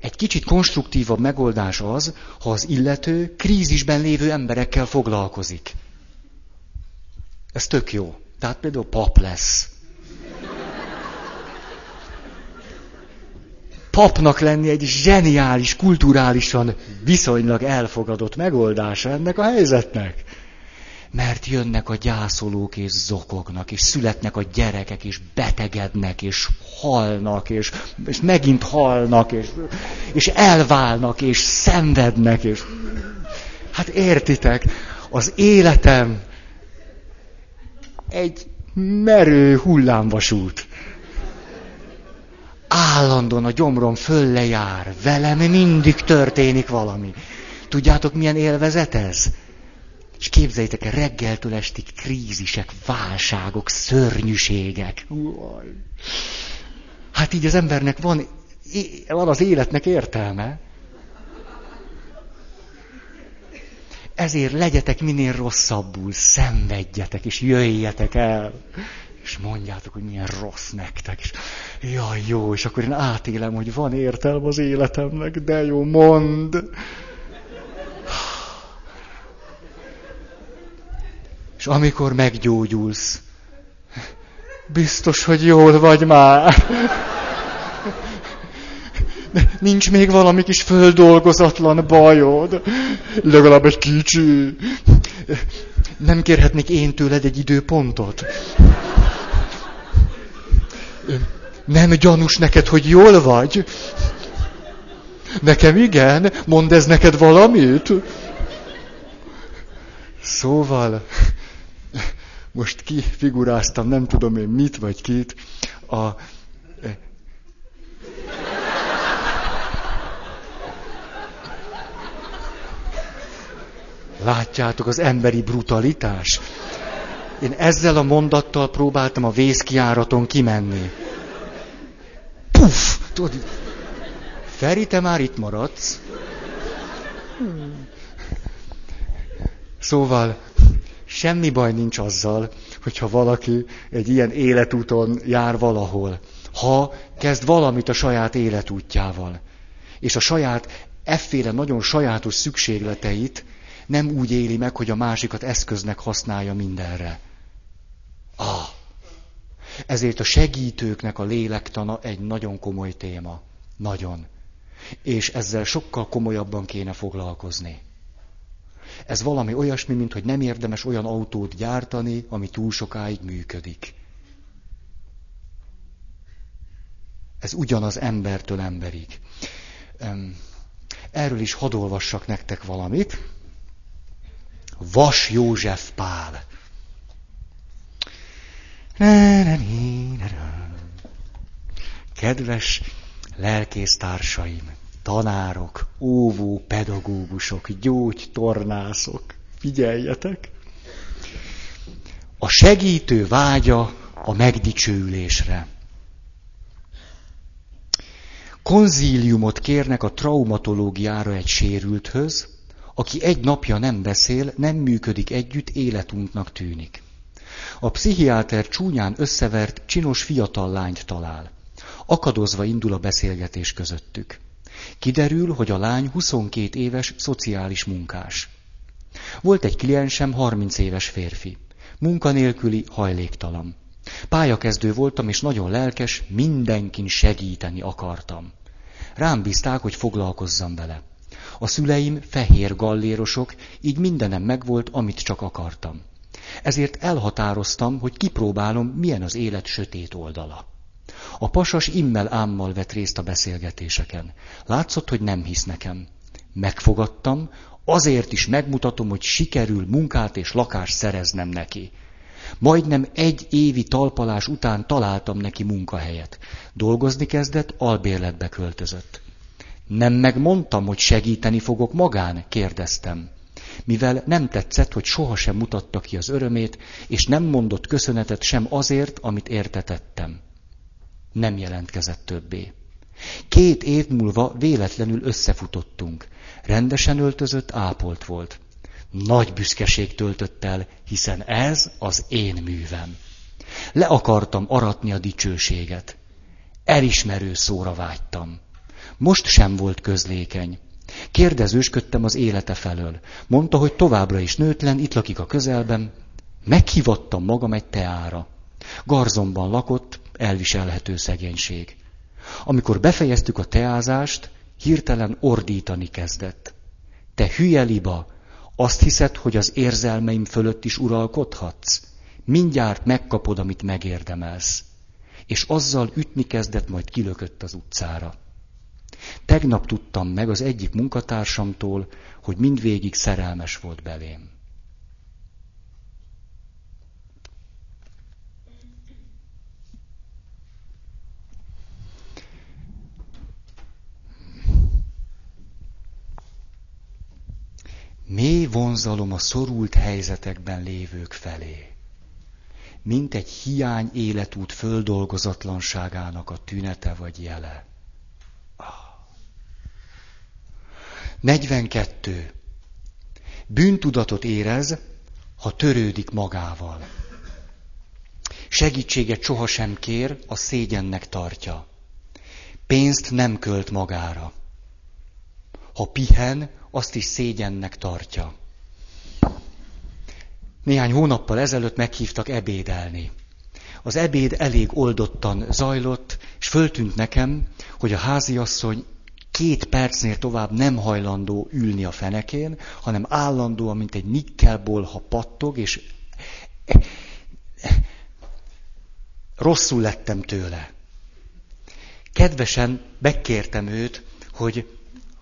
egy kicsit konstruktívabb megoldás az, ha az illető krízisben lévő emberekkel foglalkozik. Ez tök jó. Tehát például pap lesz. Papnak lenni egy zseniális, kulturálisan viszonylag elfogadott megoldása ennek a helyzetnek mert jönnek a gyászolók, és zokognak, és születnek a gyerekek, és betegednek, és halnak, és, és megint halnak, és, és elválnak, és szenvednek, és... Hát értitek, az életem egy merő hullámvasút. Állandóan a gyomrom fölle jár, velem mindig történik valami. Tudjátok, milyen élvezet ez? És képzeljétek el, reggeltől estig krízisek, válságok, szörnyűségek. Hát így az embernek van, van az életnek értelme. Ezért legyetek minél rosszabbul, szenvedjetek, és jöjjetek el. És mondjátok, hogy milyen rossz nektek. És jaj, jó, és akkor én átélem, hogy van értelme az életemnek, de jó, mond. És amikor meggyógyulsz, biztos, hogy jól vagy már. Nincs még valami kis földolgozatlan bajod. Legalább egy kicsi. Nem kérhetnék én tőled egy időpontot? Nem gyanús neked, hogy jól vagy? Nekem igen? Mond ez neked valamit? Szóval, most kifiguráztam, nem tudom én mit vagy kit, a... látjátok az emberi brutalitás? Én ezzel a mondattal próbáltam a vészkiáraton kimenni. Puff! Tudod, Feri, te már itt maradsz. Szóval Semmi baj nincs azzal, hogyha valaki egy ilyen életúton jár valahol. Ha kezd valamit a saját életútjával, és a saját efféle nagyon sajátos szükségleteit nem úgy éli meg, hogy a másikat eszköznek használja mindenre. Ah. Ezért a segítőknek a lélektana egy nagyon komoly téma. Nagyon. És ezzel sokkal komolyabban kéne foglalkozni. Ez valami olyasmi, mint hogy nem érdemes olyan autót gyártani, ami túl sokáig működik. Ez ugyanaz embertől emberig. Erről is hadd olvassak nektek valamit. Vas József Pál. Kedves lelkésztársaim, tanárok, óvó, pedagógusok, gyógytornászok, figyeljetek! A segítő vágya a megdicsőülésre. Konzíliumot kérnek a traumatológiára egy sérülthöz, aki egy napja nem beszél, nem működik együtt, életunknak tűnik. A pszichiáter csúnyán összevert, csinos fiatal lányt talál. Akadozva indul a beszélgetés közöttük. Kiderül, hogy a lány 22 éves szociális munkás. Volt egy kliensem 30 éves férfi. Munkanélküli, hajléktalan. Pályakezdő voltam, és nagyon lelkes, mindenkin segíteni akartam. Rám bízták, hogy foglalkozzam vele. A szüleim fehér gallérosok, így mindenem megvolt, amit csak akartam. Ezért elhatároztam, hogy kipróbálom, milyen az élet sötét oldala. A pasas immel ámmal vett részt a beszélgetéseken. Látszott, hogy nem hisz nekem. Megfogadtam, azért is megmutatom, hogy sikerül munkát és lakást szereznem neki. Majdnem egy évi talpalás után találtam neki munkahelyet. Dolgozni kezdett, albérletbe költözött. Nem megmondtam, hogy segíteni fogok magán? kérdeztem. Mivel nem tetszett, hogy sohasem mutatta ki az örömét, és nem mondott köszönetet sem azért, amit értetettem. Nem jelentkezett többé. Két év múlva véletlenül összefutottunk. Rendesen öltözött, ápolt volt. Nagy büszkeség töltött el, hiszen ez az én művem. Le akartam aratni a dicsőséget. Elismerő szóra vágytam. Most sem volt közlékeny. Kérdezősködtem az élete felől. Mondta, hogy továbbra is nőtlen, itt lakik a közelben. Meghivattam magam egy teára. Garzomban lakott, elviselhető szegénység. Amikor befejeztük a teázást, hirtelen ordítani kezdett. Te hülye liba, azt hiszed, hogy az érzelmeim fölött is uralkodhatsz? Mindjárt megkapod, amit megérdemelsz. És azzal ütni kezdett, majd kilökött az utcára. Tegnap tudtam meg az egyik munkatársamtól, hogy mindvégig szerelmes volt belém. Mély vonzalom a szorult helyzetekben lévők felé, mint egy hiány életút földolgozatlanságának a tünete vagy jele. 42. Bűntudatot érez, ha törődik magával. Segítséget sohasem kér, a szégyennek tartja. Pénzt nem költ magára. Ha pihen, azt is szégyennek tartja. Néhány hónappal ezelőtt meghívtak ebédelni. Az ebéd elég oldottan zajlott, és föltűnt nekem, hogy a háziasszony két percnél tovább nem hajlandó ülni a fenekén, hanem állandóan, mint egy nikkelbolha pattog, és rosszul lettem tőle. Kedvesen megkértem őt, hogy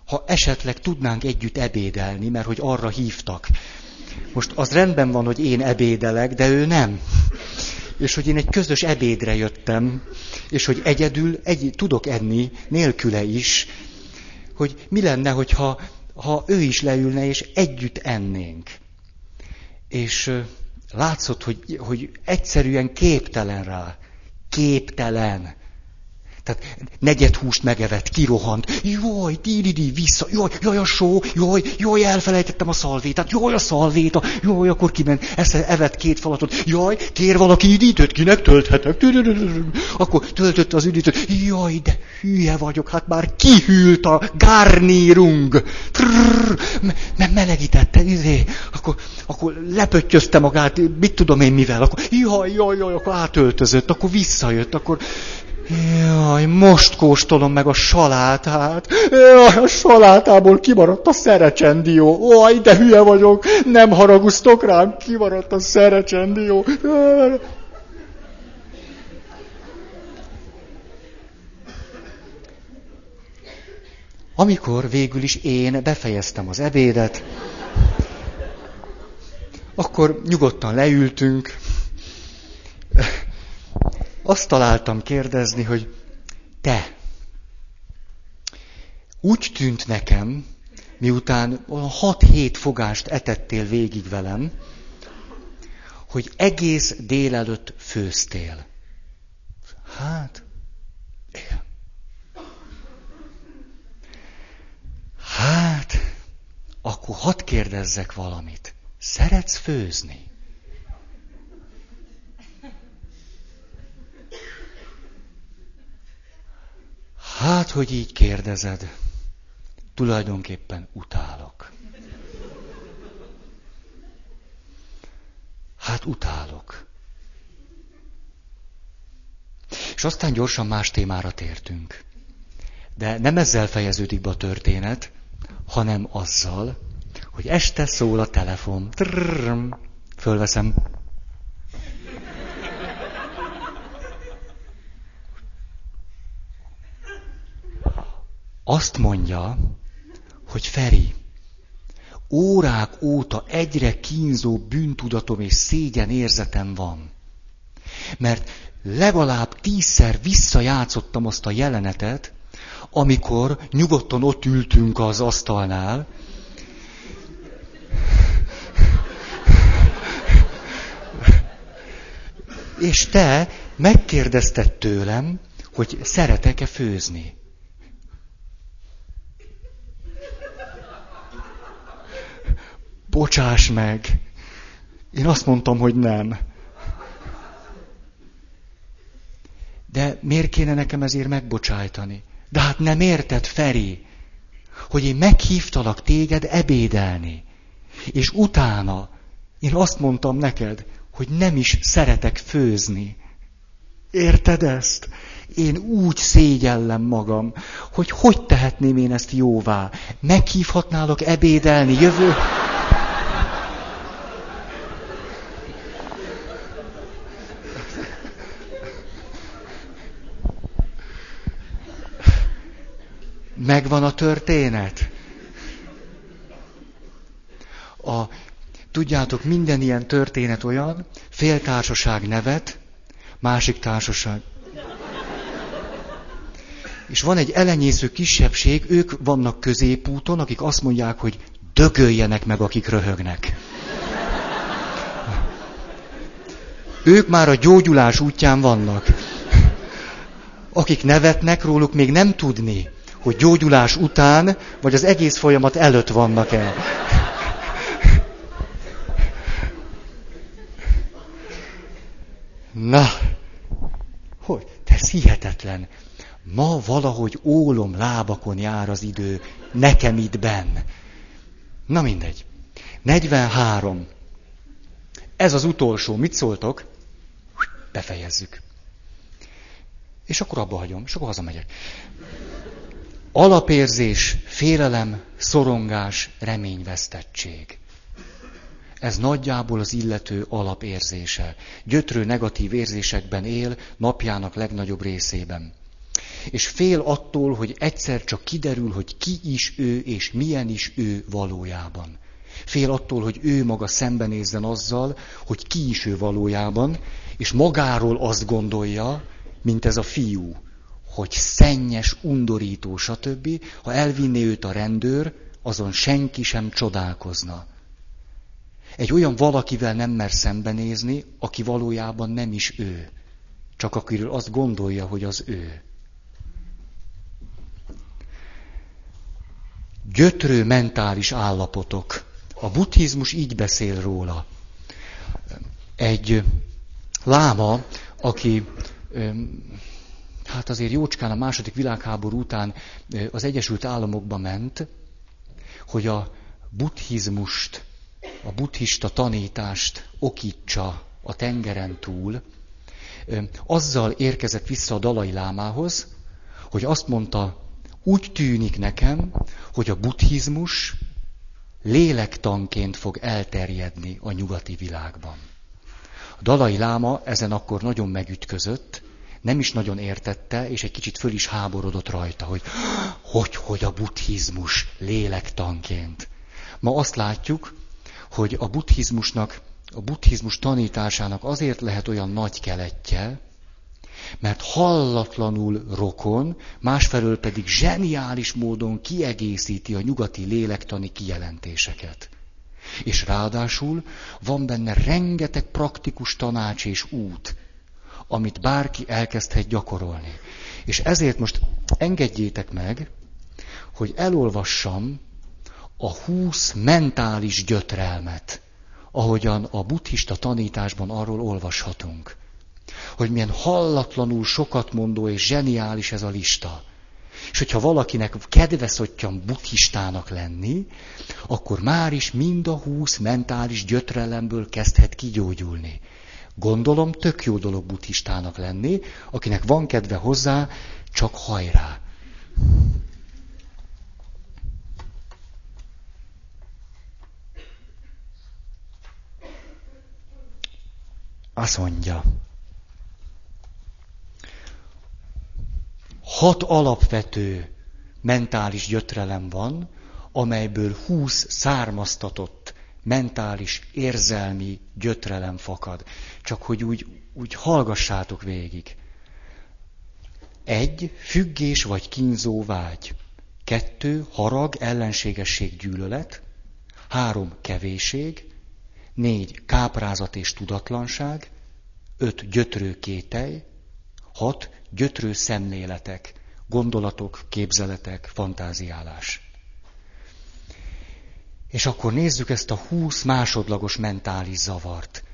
ha esetleg tudnánk együtt ebédelni, mert hogy arra hívtak. Most az rendben van, hogy én ebédelek, de ő nem. És hogy én egy közös ebédre jöttem, és hogy egyedül egy, tudok enni, nélküle is, hogy mi lenne, hogyha ha ő is leülne, és együtt ennénk. És látszott, hogy, hogy egyszerűen képtelen rá. Képtelen. Tehát negyed húst megevett, kirohant. Jaj, di vissza. Jaj, jaj, a só. Jaj, jaj, elfelejtettem a szalvétát. Jaj, a szalvéta. Jaj, akkor kiment. Ezt evett két falatot. Jaj, kér valaki üdítőt, kinek tölthetek? Akkor töltött az üdítőt. Jaj, de hülye vagyok. Hát már kihűlt a garnírung. Mert melegítette, izé. Akkor, akkor lepöttyözte magát, mit tudom én mivel. Akkor jaj, jaj, jaj, akkor átöltözött, akkor visszajött, akkor Jaj, most kóstolom meg a salátát. Jaj, a salátából kimaradt a szerecsendió. Jaj, de hülye vagyok, nem haragusztok rám, kimaradt a szerecsendió. Amikor végül is én befejeztem az ebédet, akkor nyugodtan leültünk. Azt találtam kérdezni, hogy te, úgy tűnt nekem, miután 6-7 fogást etettél végig velem, hogy egész délelőtt főztél. Hát, igen. Hát, akkor hadd kérdezzek valamit. Szeretsz főzni? Hát, hogy így kérdezed, tulajdonképpen utálok. Hát utálok. És aztán gyorsan más témára tértünk. De nem ezzel fejeződik be a történet, hanem azzal, hogy este szól a telefon. Trrrm, fölveszem. Azt mondja, hogy Feri, órák óta egyre kínzó bűntudatom és szégyen érzetem van. Mert legalább tízszer visszajátszottam azt a jelenetet, amikor nyugodtan ott ültünk az asztalnál, és te megkérdezted tőlem, hogy szeretek-e főzni. Bocsáss meg! Én azt mondtam, hogy nem. De miért kéne nekem ezért megbocsájtani? De hát nem érted, Feri, hogy én meghívtalak téged ebédelni. És utána én azt mondtam neked, hogy nem is szeretek főzni. Érted ezt? Én úgy szégyellem magam, hogy hogy tehetném én ezt jóvá. Meghívhatnálok ebédelni jövő... Megvan a történet. A, tudjátok, minden ilyen történet olyan, fél társaság nevet, másik társaság. És van egy elenyésző kisebbség, ők vannak középúton, akik azt mondják, hogy dögöljenek meg, akik röhögnek. Ők már a gyógyulás útján vannak. Akik nevetnek róluk, még nem tudni, hogy gyógyulás után, vagy az egész folyamat előtt vannak el. Na, hogy? Ez hihetetlen. Ma valahogy ólom lábakon jár az idő, nekem itt benn. Na mindegy. 43. Ez az utolsó. Mit szóltok? Befejezzük. És akkor abba hagyom, és akkor hazamegyek. Alapérzés, félelem, szorongás, reményvesztettség. Ez nagyjából az illető alapérzése. Gyötrő negatív érzésekben él napjának legnagyobb részében. És fél attól, hogy egyszer csak kiderül, hogy ki is ő, és milyen is ő valójában. Fél attól, hogy ő maga szembenézzen azzal, hogy ki is ő valójában, és magáról azt gondolja, mint ez a fiú, hogy szennyes, undorító, stb. Ha elvinné őt a rendőr, azon senki sem csodálkozna. Egy olyan valakivel nem mer szembenézni, aki valójában nem is ő, csak akiről azt gondolja, hogy az ő. Gyötrő mentális állapotok. A buddhizmus így beszél róla. Egy láma, aki hát azért jócskán a második világháború után az Egyesült Államokba ment, hogy a buddhizmust, a buddhista tanítást okítsa a tengeren túl, azzal érkezett vissza a Dalai Lámához, hogy azt mondta, úgy tűnik nekem, hogy a buddhizmus lélektanként fog elterjedni a nyugati világban. A Dalai Láma ezen akkor nagyon megütközött, nem is nagyon értette, és egy kicsit föl is háborodott rajta, hogy hogy, hogy a buddhizmus lélektanként. Ma azt látjuk, hogy a buddhizmusnak, a buddhizmus tanításának azért lehet olyan nagy keletje, mert hallatlanul rokon, másfelől pedig zseniális módon kiegészíti a nyugati lélektani kijelentéseket. És ráadásul van benne rengeteg praktikus tanács és út, amit bárki elkezdhet gyakorolni. És ezért most engedjétek meg, hogy elolvassam a húsz mentális gyötrelmet, ahogyan a buddhista tanításban arról olvashatunk. Hogy milyen hallatlanul sokat mondó és zseniális ez a lista. És hogyha valakinek kedve szottyan buddhistának lenni, akkor már is mind a húsz mentális gyötrelemből kezdhet kigyógyulni. Gondolom, tök jó dolog buddhistának lenni, akinek van kedve hozzá, csak hajrá. Azt mondja, hat alapvető mentális gyötrelem van, amelyből húsz származtatott mentális, érzelmi gyötrelem fakad. Csak hogy úgy, úgy hallgassátok végig. Egy, függés vagy kínzó vágy. Kettő, harag, ellenségesség, gyűlölet. Három, kevéség. Négy, káprázat és tudatlanság. Öt, gyötrő kételj. Hat, gyötrő szemléletek, gondolatok, képzeletek, fantáziálás. És akkor nézzük ezt a húsz másodlagos mentális zavart.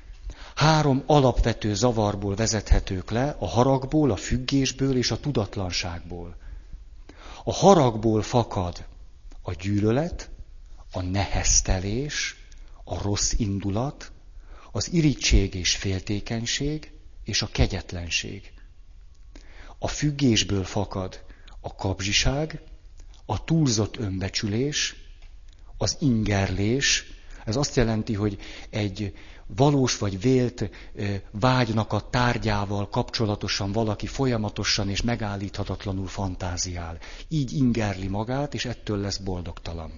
Három alapvető zavarból vezethetők le, a haragból, a függésből és a tudatlanságból. A haragból fakad a gyűlölet, a neheztelés, a rossz indulat, az irítség és féltékenység, és a kegyetlenség. A függésből fakad a kapzsiság, a túlzott önbecsülés, az ingerlés, ez azt jelenti, hogy egy valós vagy vélt vágynak a tárgyával kapcsolatosan valaki folyamatosan és megállíthatatlanul fantáziál. Így ingerli magát, és ettől lesz boldogtalan.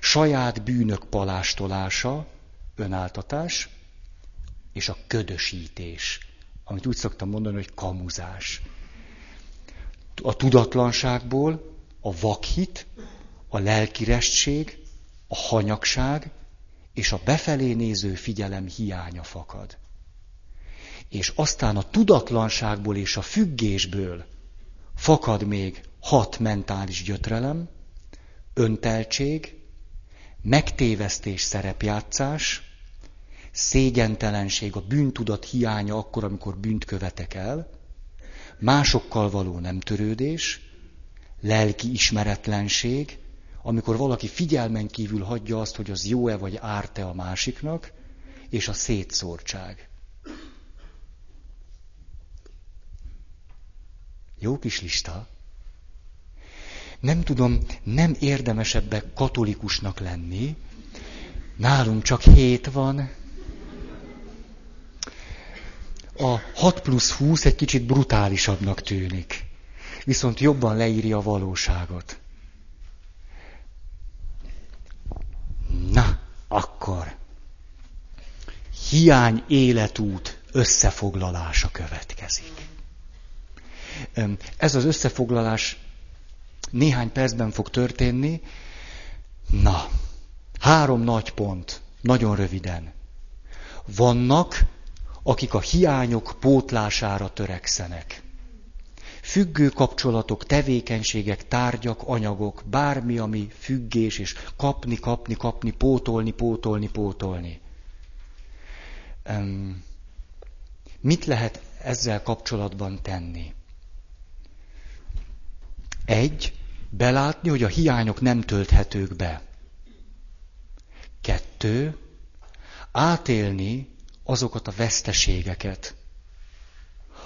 Saját bűnök palástolása, önáltatás, és a ködösítés, amit úgy szoktam mondani, hogy kamuzás. A tudatlanságból a vakhit, a lelkirestség, a hanyagság és a befelé néző figyelem hiánya fakad. És aztán a tudatlanságból és a függésből fakad még hat mentális gyötrelem, önteltség, megtévesztés, szerepjátszás, szégyentelenség, a bűntudat hiánya akkor, amikor bűnt követek el, másokkal való nem törődés, lelki ismeretlenség, amikor valaki figyelmen kívül hagyja azt, hogy az jó-e vagy árt-e a másiknak, és a szétszórtság. Jó kis lista. Nem tudom, nem érdemesebbek katolikusnak lenni. Nálunk csak hét van. A 6 plusz 20 egy kicsit brutálisabbnak tűnik. Viszont jobban leírja a valóságot. Na, akkor hiány életút összefoglalása következik. Ez az összefoglalás néhány percben fog történni. Na, három nagy pont, nagyon röviden. Vannak, akik a hiányok pótlására törekszenek függő kapcsolatok, tevékenységek, tárgyak, anyagok, bármi, ami függés, és kapni, kapni, kapni, pótolni, pótolni, pótolni. Um, mit lehet ezzel kapcsolatban tenni? Egy, belátni, hogy a hiányok nem tölthetők be. Kettő, átélni azokat a veszteségeket,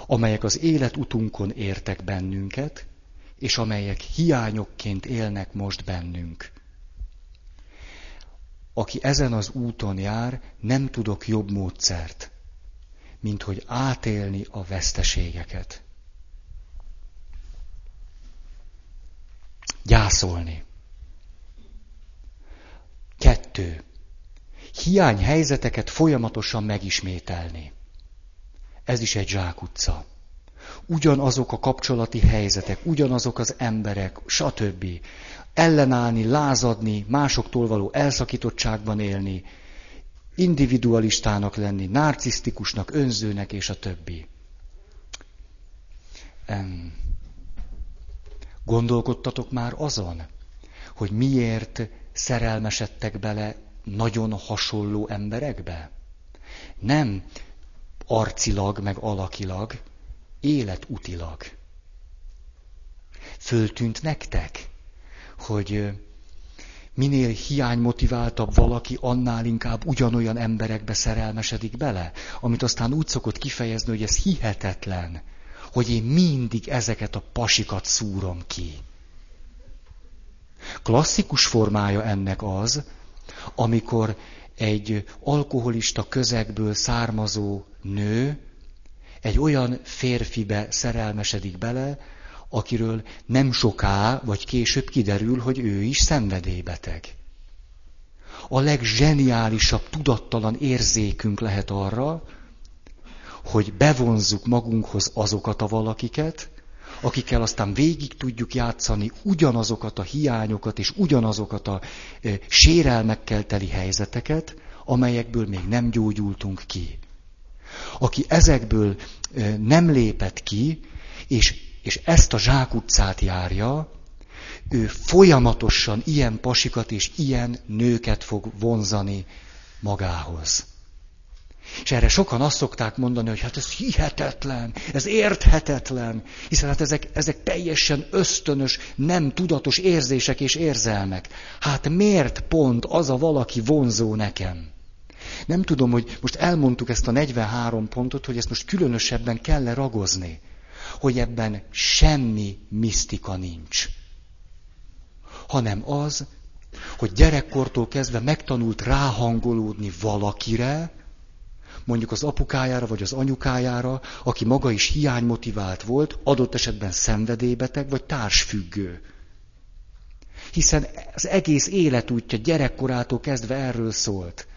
amelyek az életutunkon értek bennünket, és amelyek hiányokként élnek most bennünk. Aki ezen az úton jár, nem tudok jobb módszert, mint hogy átélni a veszteségeket. Gyászolni. Kettő. Hiányhelyzeteket folyamatosan megismételni. Ez is egy zsákutca. Ugyanazok a kapcsolati helyzetek, ugyanazok az emberek, stb. Ellenállni, lázadni, másoktól való elszakítottságban élni, individualistának lenni, narcisztikusnak, önzőnek és a többi. Gondolkodtatok már azon, hogy miért szerelmesedtek bele nagyon hasonló emberekbe? Nem arcilag, meg alakilag, életutilag. Föltűnt nektek, hogy minél hiánymotiváltabb valaki, annál inkább ugyanolyan emberekbe szerelmesedik bele, amit aztán úgy szokott kifejezni, hogy ez hihetetlen, hogy én mindig ezeket a pasikat szúrom ki. Klasszikus formája ennek az, amikor egy alkoholista közegből származó nő egy olyan férfibe szerelmesedik bele, akiről nem soká vagy később kiderül, hogy ő is szenvedélybeteg. A legzseniálisabb tudattalan érzékünk lehet arra, hogy bevonzzuk magunkhoz azokat a valakiket, akikkel aztán végig tudjuk játszani ugyanazokat a hiányokat és ugyanazokat a e, sérelmekkel teli helyzeteket, amelyekből még nem gyógyultunk ki. Aki ezekből e, nem lépett ki, és, és ezt a zsákutcát járja, ő folyamatosan ilyen pasikat és ilyen nőket fog vonzani magához. És erre sokan azt szokták mondani, hogy hát ez hihetetlen, ez érthetetlen, hiszen hát ezek, ezek teljesen ösztönös, nem tudatos érzések és érzelmek. Hát miért pont az a valaki vonzó nekem? Nem tudom, hogy most elmondtuk ezt a 43 pontot, hogy ezt most különösebben kell ragozni, hogy ebben semmi misztika nincs. Hanem az, hogy gyerekkortól kezdve megtanult ráhangolódni valakire, mondjuk az apukájára vagy az anyukájára, aki maga is hiánymotivált volt, adott esetben szenvedélybeteg vagy társfüggő. Hiszen az egész életútja gyerekkorától kezdve erről szólt.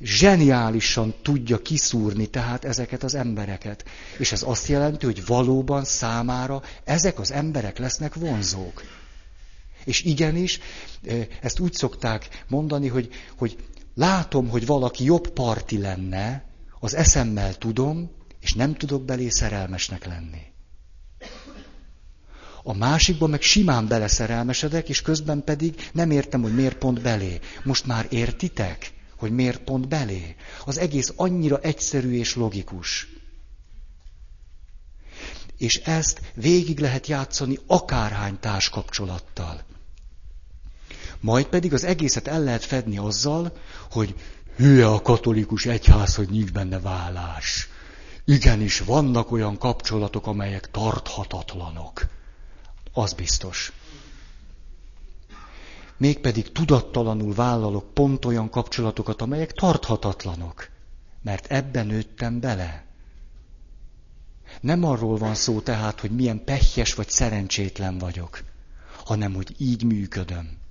Zseniálisan tudja kiszúrni tehát ezeket az embereket. És ez azt jelenti, hogy valóban számára ezek az emberek lesznek vonzók. És igenis, eh, ezt úgy szokták mondani, hogy, hogy látom, hogy valaki jobb parti lenne, az eszemmel tudom, és nem tudok belé szerelmesnek lenni. A másikban meg simán beleszerelmesedek, és közben pedig nem értem, hogy miért pont belé. Most már értitek, hogy miért pont belé? Az egész annyira egyszerű és logikus. És ezt végig lehet játszani akárhány társkapcsolattal. Majd pedig az egészet el lehet fedni azzal, hogy hülye a katolikus egyház, hogy nincs benne vállás. Igenis, vannak olyan kapcsolatok, amelyek tarthatatlanok. Az biztos. Mégpedig tudattalanul vállalok pont olyan kapcsolatokat, amelyek tarthatatlanok. Mert ebben nőttem bele. Nem arról van szó tehát, hogy milyen pehjes vagy szerencsétlen vagyok, hanem hogy így működöm.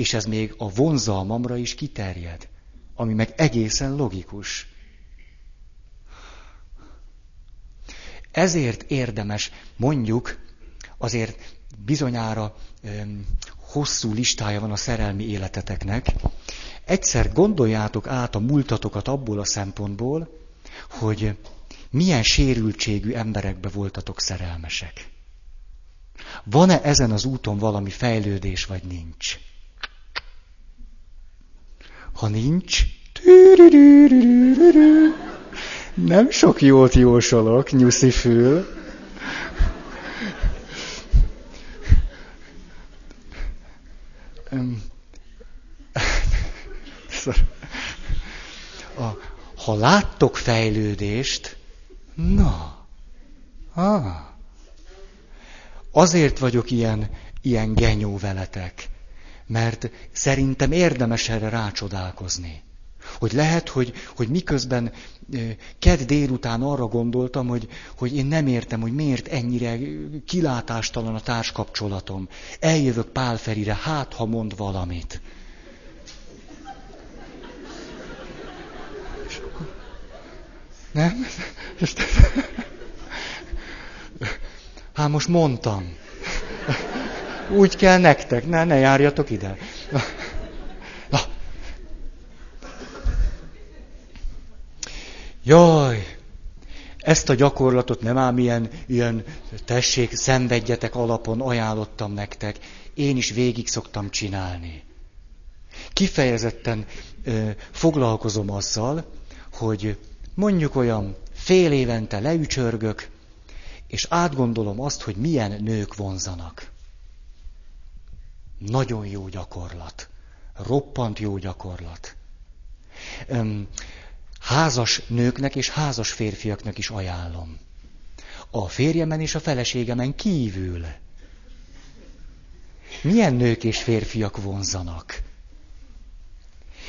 És ez még a vonzalmamra is kiterjed, ami meg egészen logikus. Ezért érdemes, mondjuk, azért bizonyára öm, hosszú listája van a szerelmi életeteknek. Egyszer gondoljátok át a múltatokat abból a szempontból, hogy milyen sérültségű emberekbe voltatok szerelmesek. Van-e ezen az úton valami fejlődés, vagy nincs? Ha nincs, nem sok jót jósolok, nyuszi fül. Ha láttok fejlődést, na, ah, azért vagyok ilyen, ilyen genyó veletek, mert szerintem érdemes erre rácsodálkozni. Hogy lehet, hogy, hogy miközben kedd délután arra gondoltam, hogy, hogy én nem értem, hogy miért ennyire kilátástalan a társkapcsolatom. Eljövök Pál Ferire, hát ha mond valamit. Nem? Hát most mondtam. Úgy kell nektek, ne, ne járjatok ide. Na. Jaj, ezt a gyakorlatot nem ám ilyen, ilyen tessék, szenvedjetek alapon ajánlottam nektek. Én is végig szoktam csinálni. Kifejezetten ö, foglalkozom azzal, hogy mondjuk olyan fél évente leücsörgök, és átgondolom azt, hogy milyen nők vonzanak. Nagyon jó gyakorlat. Roppant jó gyakorlat. Házas nőknek és házas férfiaknak is ajánlom. A férjemen és a feleségemen kívül. Milyen nők és férfiak vonzanak?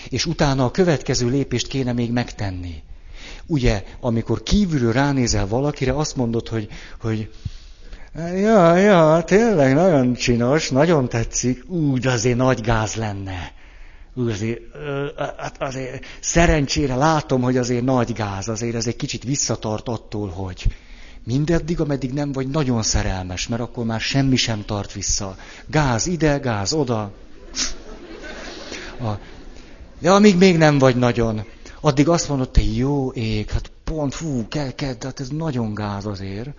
És utána a következő lépést kéne még megtenni. Ugye, amikor kívülről ránézel valakire, azt mondod, hogy, hogy ja, ja, tényleg nagyon csinos, nagyon tetszik, úgy azért nagy gáz lenne. Úgy azért, hát azért szerencsére látom, hogy azért nagy gáz, azért ez egy kicsit visszatart attól, hogy mindeddig, ameddig nem vagy nagyon szerelmes, mert akkor már semmi sem tart vissza. Gáz ide, gáz oda. A, ja, amíg még nem vagy nagyon. Addig azt mondod, te jó ég, hát pont, fú, kell, kell, hát ez nagyon gáz azért.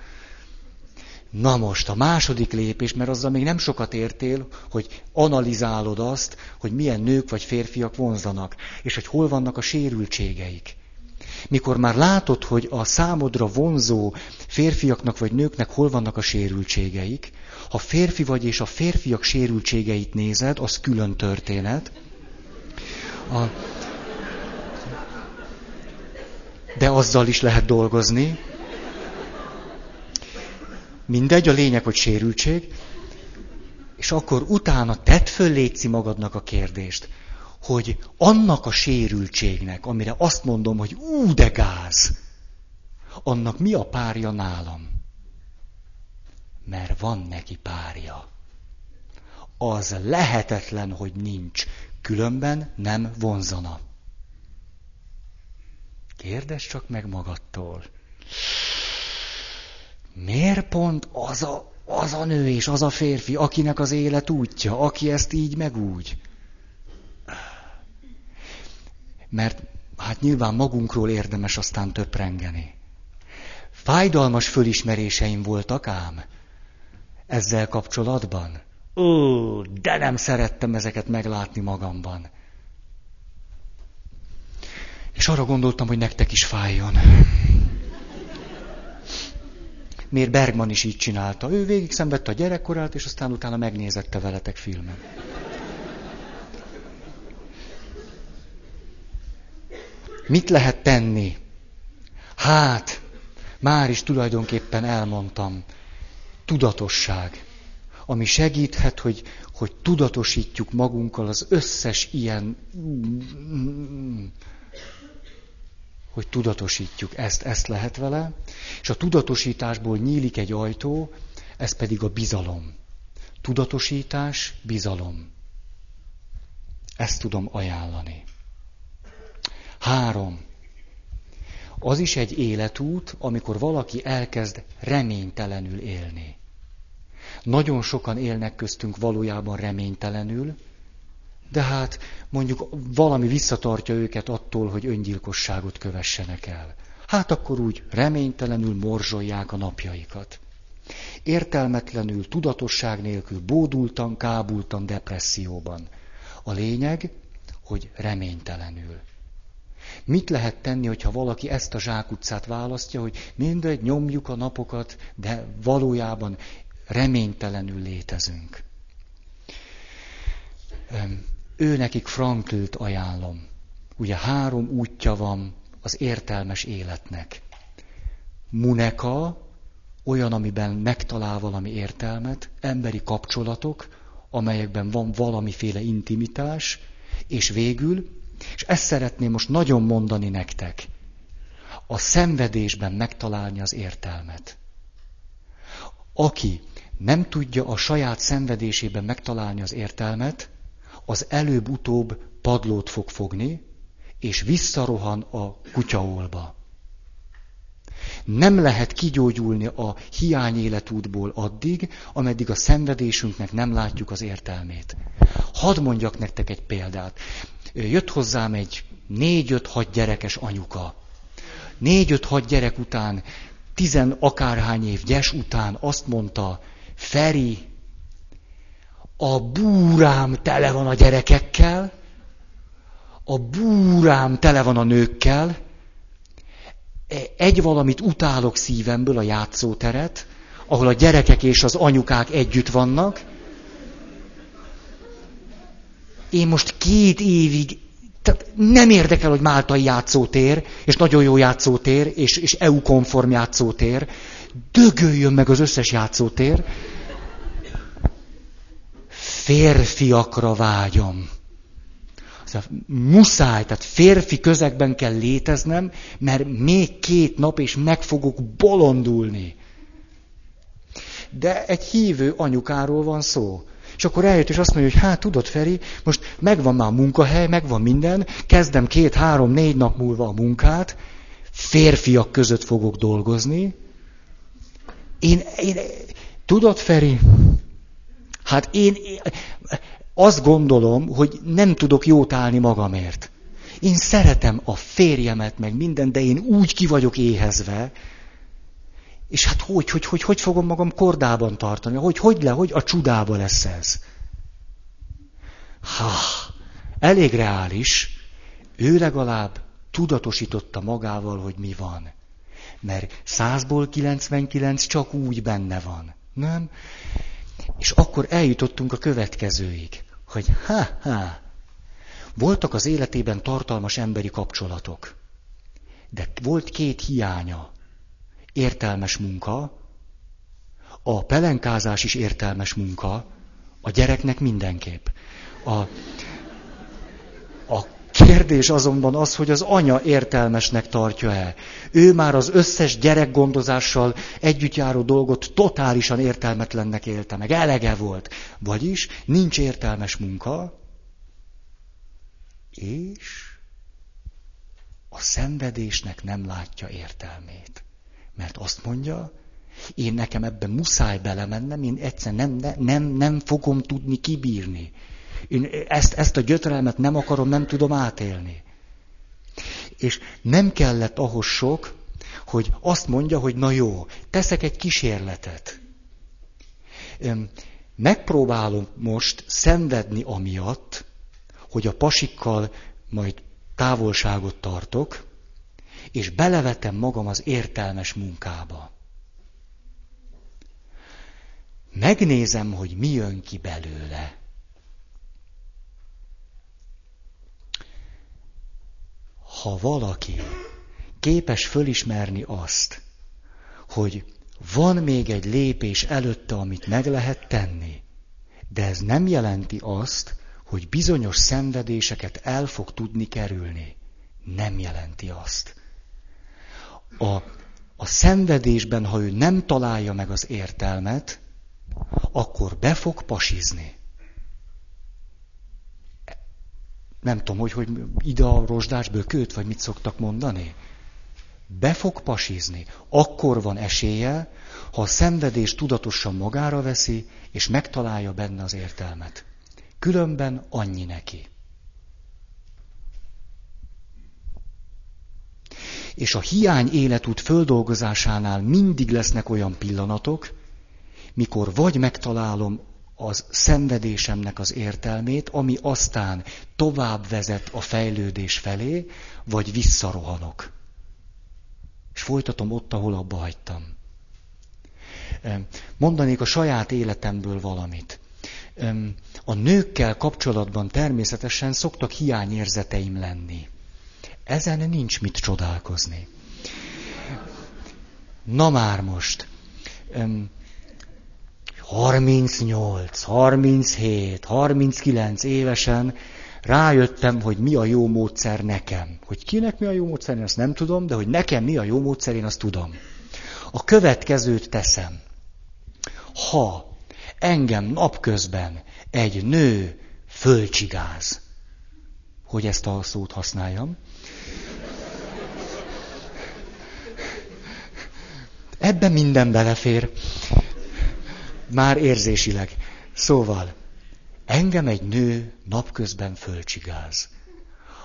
Na most a második lépés, mert azzal még nem sokat értél, hogy analizálod azt, hogy milyen nők vagy férfiak vonzanak, és hogy hol vannak a sérültségeik. Mikor már látod, hogy a számodra vonzó férfiaknak vagy nőknek hol vannak a sérültségeik, ha férfi vagy és a férfiak sérültségeit nézed, az külön történet. A, de azzal is lehet dolgozni. Mindegy, a lényeg, hogy sérültség. És akkor utána tedd föl létszi magadnak a kérdést, hogy annak a sérültségnek, amire azt mondom, hogy ú, de gáz, annak mi a párja nálam? Mert van neki párja. Az lehetetlen, hogy nincs, különben nem vonzana. Kérdezz csak meg magadtól. Miért pont az a, az a nő és az a férfi, akinek az élet útja, aki ezt így meg úgy? Mert hát nyilván magunkról érdemes aztán töprengeni. Fájdalmas fölismeréseim voltak ám ezzel kapcsolatban. Ó, de nem szerettem ezeket meglátni magamban. És arra gondoltam, hogy nektek is fájjon. Miért Bergman is így csinálta? Ő végig szenvedte a gyerekkorát, és aztán utána megnézette veletek filmet. Mit lehet tenni? Hát, már is tulajdonképpen elmondtam. Tudatosság, ami segíthet, hogy, hogy tudatosítjuk magunkkal az összes ilyen hogy tudatosítjuk ezt, ezt lehet vele, és a tudatosításból nyílik egy ajtó, ez pedig a bizalom. Tudatosítás, bizalom. Ezt tudom ajánlani. Három. Az is egy életút, amikor valaki elkezd reménytelenül élni. Nagyon sokan élnek köztünk valójában reménytelenül, de hát mondjuk valami visszatartja őket attól, hogy öngyilkosságot kövessenek el. Hát akkor úgy reménytelenül morzsolják a napjaikat. Értelmetlenül, tudatosság nélkül, bódultan, kábultan, depresszióban. A lényeg, hogy reménytelenül. Mit lehet tenni, hogyha valaki ezt a zsákutcát választja, hogy mindegy, nyomjuk a napokat, de valójában reménytelenül létezünk. Ő nekik Franklt ajánlom. Ugye három útja van az értelmes életnek. Muneka, olyan, amiben megtalál valami értelmet, emberi kapcsolatok, amelyekben van valamiféle intimitás, és végül És ezt szeretném most nagyon mondani nektek. A szenvedésben megtalálni az értelmet. Aki nem tudja a saját szenvedésében megtalálni az értelmet, az előbb-utóbb padlót fog fogni, és visszarohan a kutyaolba. Nem lehet kigyógyulni a hiány életútból addig, ameddig a szenvedésünknek nem látjuk az értelmét. Hadd mondjak nektek egy példát. Jött hozzám egy négy-öt-hat gyerekes anyuka. Négy-öt-hat gyerek után, tizen akárhány év gyes után azt mondta, Feri, a búrám tele van a gyerekekkel, a búrám tele van a nőkkel, egy valamit utálok szívemből, a játszóteret, ahol a gyerekek és az anyukák együtt vannak. Én most két évig, tehát nem érdekel, hogy Máltai játszótér, és nagyon jó játszótér, és, és EU-konform játszótér. Dögöljön meg az összes játszótér. Férfiakra vágyom. Szóval muszáj, tehát férfi közegben kell léteznem, mert még két nap, és meg fogok bolondulni. De egy hívő anyukáról van szó. És akkor eljött, és azt mondja, hogy hát tudod, Feri, most megvan már a munkahely, megvan minden, kezdem két, három, négy nap múlva a munkát, férfiak között fogok dolgozni. Én, én tudod, Feri, hát én, azt gondolom, hogy nem tudok jót állni magamért. Én szeretem a férjemet, meg minden, de én úgy ki vagyok éhezve, és hát hogy, hogy, hogy, hogy fogom magam kordában tartani? Hogy, hogy le, hogy a csudába lesz ez? Ha, elég reális, ő legalább tudatosította magával, hogy mi van. Mert százból 99 csak úgy benne van. Nem? És akkor eljutottunk a következőig, hogy ha-ha, voltak az életében tartalmas emberi kapcsolatok, de volt két hiánya. Értelmes munka, a pelenkázás is értelmes munka, a gyereknek mindenképp. A, Kérdés azonban az, hogy az anya értelmesnek tartja-e. Ő már az összes gyerekgondozással együtt járó dolgot totálisan értelmetlennek élte meg. Elege volt. Vagyis nincs értelmes munka, és a szenvedésnek nem látja értelmét. Mert azt mondja, én nekem ebben muszáj belemennem, én egyszer nem, nem, nem fogom tudni kibírni. Én ezt, ezt a gyötrelmet nem akarom, nem tudom átélni. És nem kellett ahhoz sok, hogy azt mondja, hogy na jó, teszek egy kísérletet. Megpróbálom most szenvedni amiatt, hogy a pasikkal majd távolságot tartok, és belevetem magam az értelmes munkába. Megnézem, hogy mi jön ki belőle. Ha valaki képes fölismerni azt, hogy van még egy lépés előtte, amit meg lehet tenni, de ez nem jelenti azt, hogy bizonyos szenvedéseket el fog tudni kerülni. Nem jelenti azt. A, a szenvedésben, ha ő nem találja meg az értelmet, akkor be fog pasizni. Nem tudom, hogy, hogy ide a rozsdás bökőt, vagy mit szoktak mondani. Be fog pasizni. Akkor van esélye, ha a szenvedés tudatosan magára veszi, és megtalálja benne az értelmet. Különben annyi neki. És a hiány életút földolgozásánál mindig lesznek olyan pillanatok, mikor vagy megtalálom az szenvedésemnek az értelmét, ami aztán tovább vezet a fejlődés felé, vagy visszarohanok. És folytatom ott, ahol abba hagytam. Mondanék a saját életemből valamit. A nőkkel kapcsolatban természetesen szoktak hiányérzeteim lenni. Ezen nincs mit csodálkozni. Na már most. 38, 37, 39 évesen rájöttem, hogy mi a jó módszer nekem. Hogy kinek mi a jó módszer, én azt nem tudom, de hogy nekem mi a jó módszer, én azt tudom. A következőt teszem. Ha engem napközben egy nő fölcsigáz, hogy ezt a szót használjam, Ebben minden belefér. Már érzésileg. Szóval, engem egy nő napközben fölcsigáz.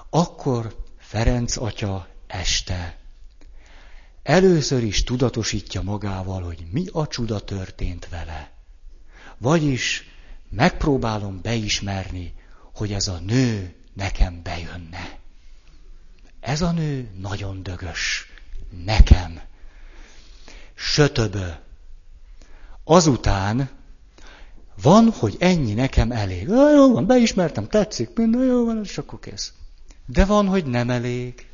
Akkor Ferenc atya este először is tudatosítja magával, hogy mi a csuda történt vele. Vagyis megpróbálom beismerni, hogy ez a nő nekem bejönne. Ez a nő nagyon dögös. Nekem. Sötöbö. Azután van, hogy ennyi nekem elég. Ja, jó van, beismertem, tetszik, minden jó van, és akkor kész. De van, hogy nem elég.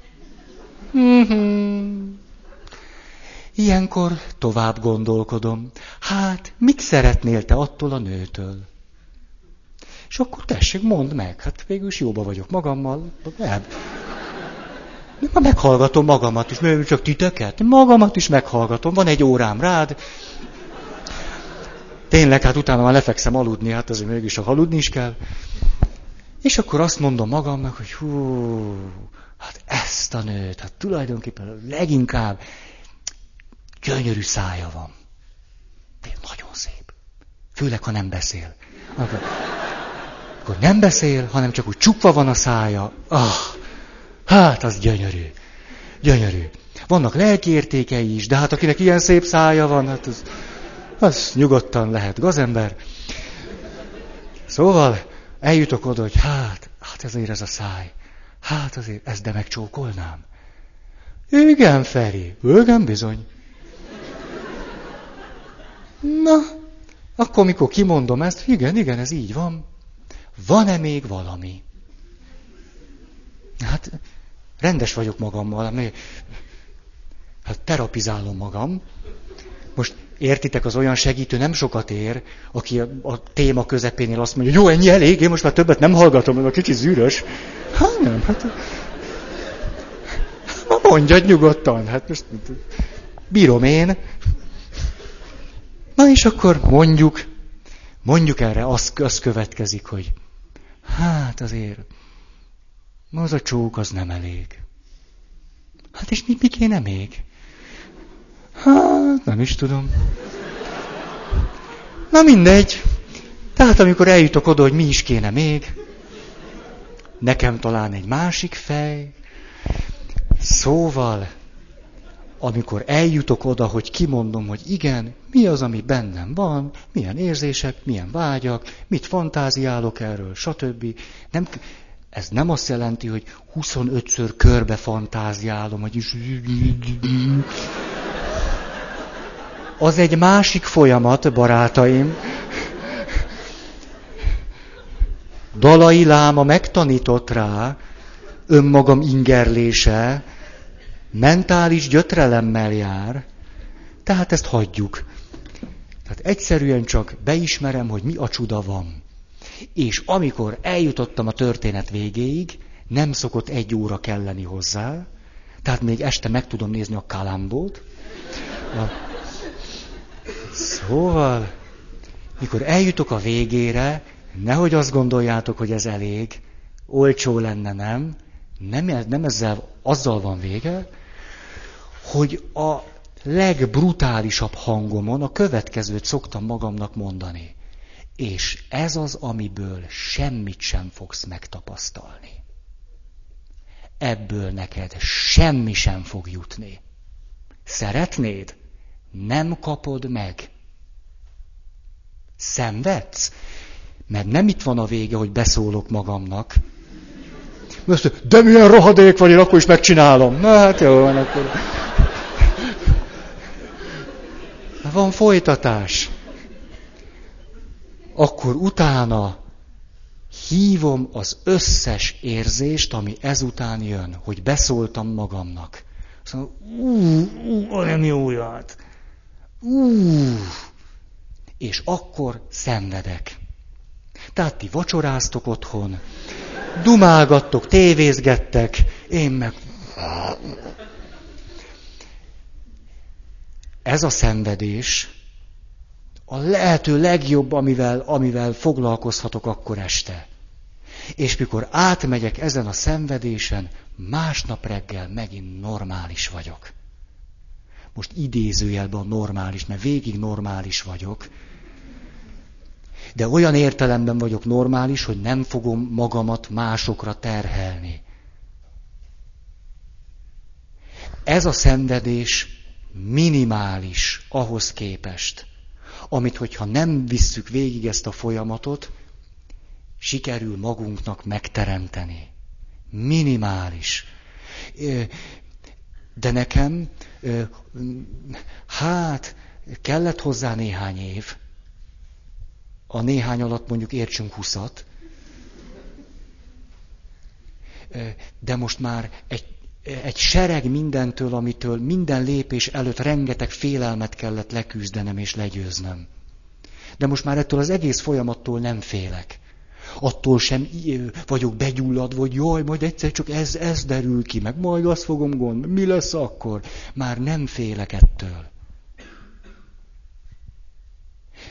Mm-hmm. Ilyenkor tovább gondolkodom. Hát, mit szeretnél te attól a nőtől? És akkor tessék, mondd meg. Hát végül is jóba vagyok magammal. Nem. Ma meghallgatom magamat is, mert csak titeket. Magamat is meghallgatom. Van egy órám rád. Tényleg, hát utána már lefekszem aludni, hát azért mégis a aludni is kell. És akkor azt mondom magamnak, hogy hú, hát ezt a nőt, hát tulajdonképpen leginkább gyönyörű szája van. De nagyon szép. Főleg, ha nem beszél. Akkor, akkor nem beszél, hanem csak úgy csukva van a szája. Ah, hát az gyönyörű. Gyönyörű. Vannak lelkiértékei is, de hát akinek ilyen szép szája van, hát az, az nyugodtan lehet gazember. Szóval eljutok oda, hogy hát, hát ezért ez a száj. Hát azért ezt de megcsókolnám. Igen, Feri, igen bizony. Na, akkor mikor kimondom ezt, igen, igen, ez így van. Van-e még valami? Hát, rendes vagyok magammal, hát terapizálom magam. Most értitek, az olyan segítő nem sokat ér, aki a, a téma közepénél azt mondja, jó, ennyi elég, én most már többet nem hallgatom, mert a kicsi zűrös. Hát nem, hát... Mondja nyugodtan, hát most bírom én. Na és akkor mondjuk, mondjuk erre, az, az következik, hogy hát azért, az a csók az nem elég. Hát és mi, mi kéne még? Hát, nem is tudom. Na mindegy. Tehát amikor eljutok oda, hogy mi is kéne még, nekem talán egy másik fej. Szóval, amikor eljutok oda, hogy kimondom, hogy igen, mi az, ami bennem van, milyen érzések, milyen vágyak, mit fantáziálok erről, stb. Nem, ez nem azt jelenti, hogy 25-ször körbe fantáziálom, hogy is... Az egy másik folyamat, barátaim. Dalai Láma megtanított rá, önmagam ingerlése, mentális gyötrelemmel jár, tehát ezt hagyjuk. Tehát egyszerűen csak beismerem, hogy mi a csuda van. És amikor eljutottam a történet végéig, nem szokott egy óra kelleni hozzá, tehát még este meg tudom nézni a kalambót. A... Szóval, mikor eljutok a végére, nehogy azt gondoljátok, hogy ez elég, olcsó lenne, nem? Nem, nem ezzel, azzal van vége, hogy a legbrutálisabb hangomon a következőt szoktam magamnak mondani. És ez az, amiből semmit sem fogsz megtapasztalni. Ebből neked semmi sem fog jutni. Szeretnéd? Nem kapod meg. Szenvedsz? Mert nem itt van a vége, hogy beszólok magamnak. Most, de milyen rohadék vagy, én akkor is megcsinálom. Na hát jó, van akkor. Van folytatás. Akkor utána hívom az összes érzést, ami ezután jön, hogy beszóltam magamnak. Szóval, ú, ú, olyan jó ját. Ú, és akkor szenvedek. Tehát ti vacsoráztok otthon, dumálgattok, tévézgettek, én meg... Ez a szenvedés a lehető legjobb, amivel, amivel foglalkozhatok akkor este. És mikor átmegyek ezen a szenvedésen, másnap reggel megint normális vagyok. Most idézőjelben normális, mert végig normális vagyok. De olyan értelemben vagyok normális, hogy nem fogom magamat másokra terhelni. Ez a szenvedés minimális ahhoz képest, amit hogyha nem visszük végig ezt a folyamatot, sikerül magunknak megteremteni. Minimális. De nekem, hát, kellett hozzá néhány év. A néhány alatt mondjuk értsünk huszat. De most már egy, egy sereg mindentől, amitől minden lépés előtt rengeteg félelmet kellett leküzdenem és legyőznöm. De most már ettől az egész folyamattól nem félek attól sem vagyok begyulladva, hogy jaj, majd egyszer csak ez, ez derül ki, meg majd azt fogom gondolni, mi lesz akkor? Már nem félek ettől.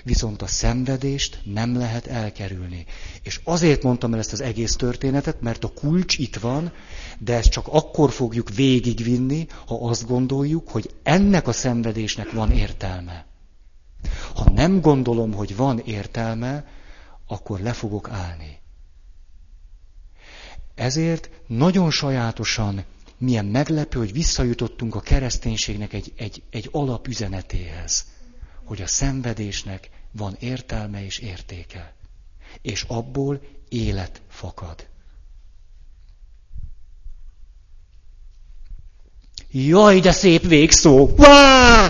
Viszont a szenvedést nem lehet elkerülni. És azért mondtam el ezt az egész történetet, mert a kulcs itt van, de ezt csak akkor fogjuk végigvinni, ha azt gondoljuk, hogy ennek a szenvedésnek van értelme. Ha nem gondolom, hogy van értelme, akkor le fogok állni. Ezért nagyon sajátosan milyen meglepő, hogy visszajutottunk a kereszténységnek egy, egy, egy alapüzenetéhez, hogy a szenvedésnek van értelme és értéke. És abból élet fakad. Jaj, de szép végszó! Vá!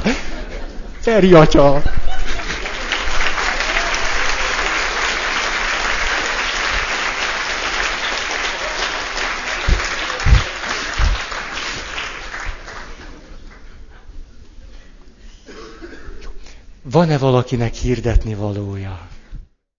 Feri atya! Van-e valakinek hirdetni valója?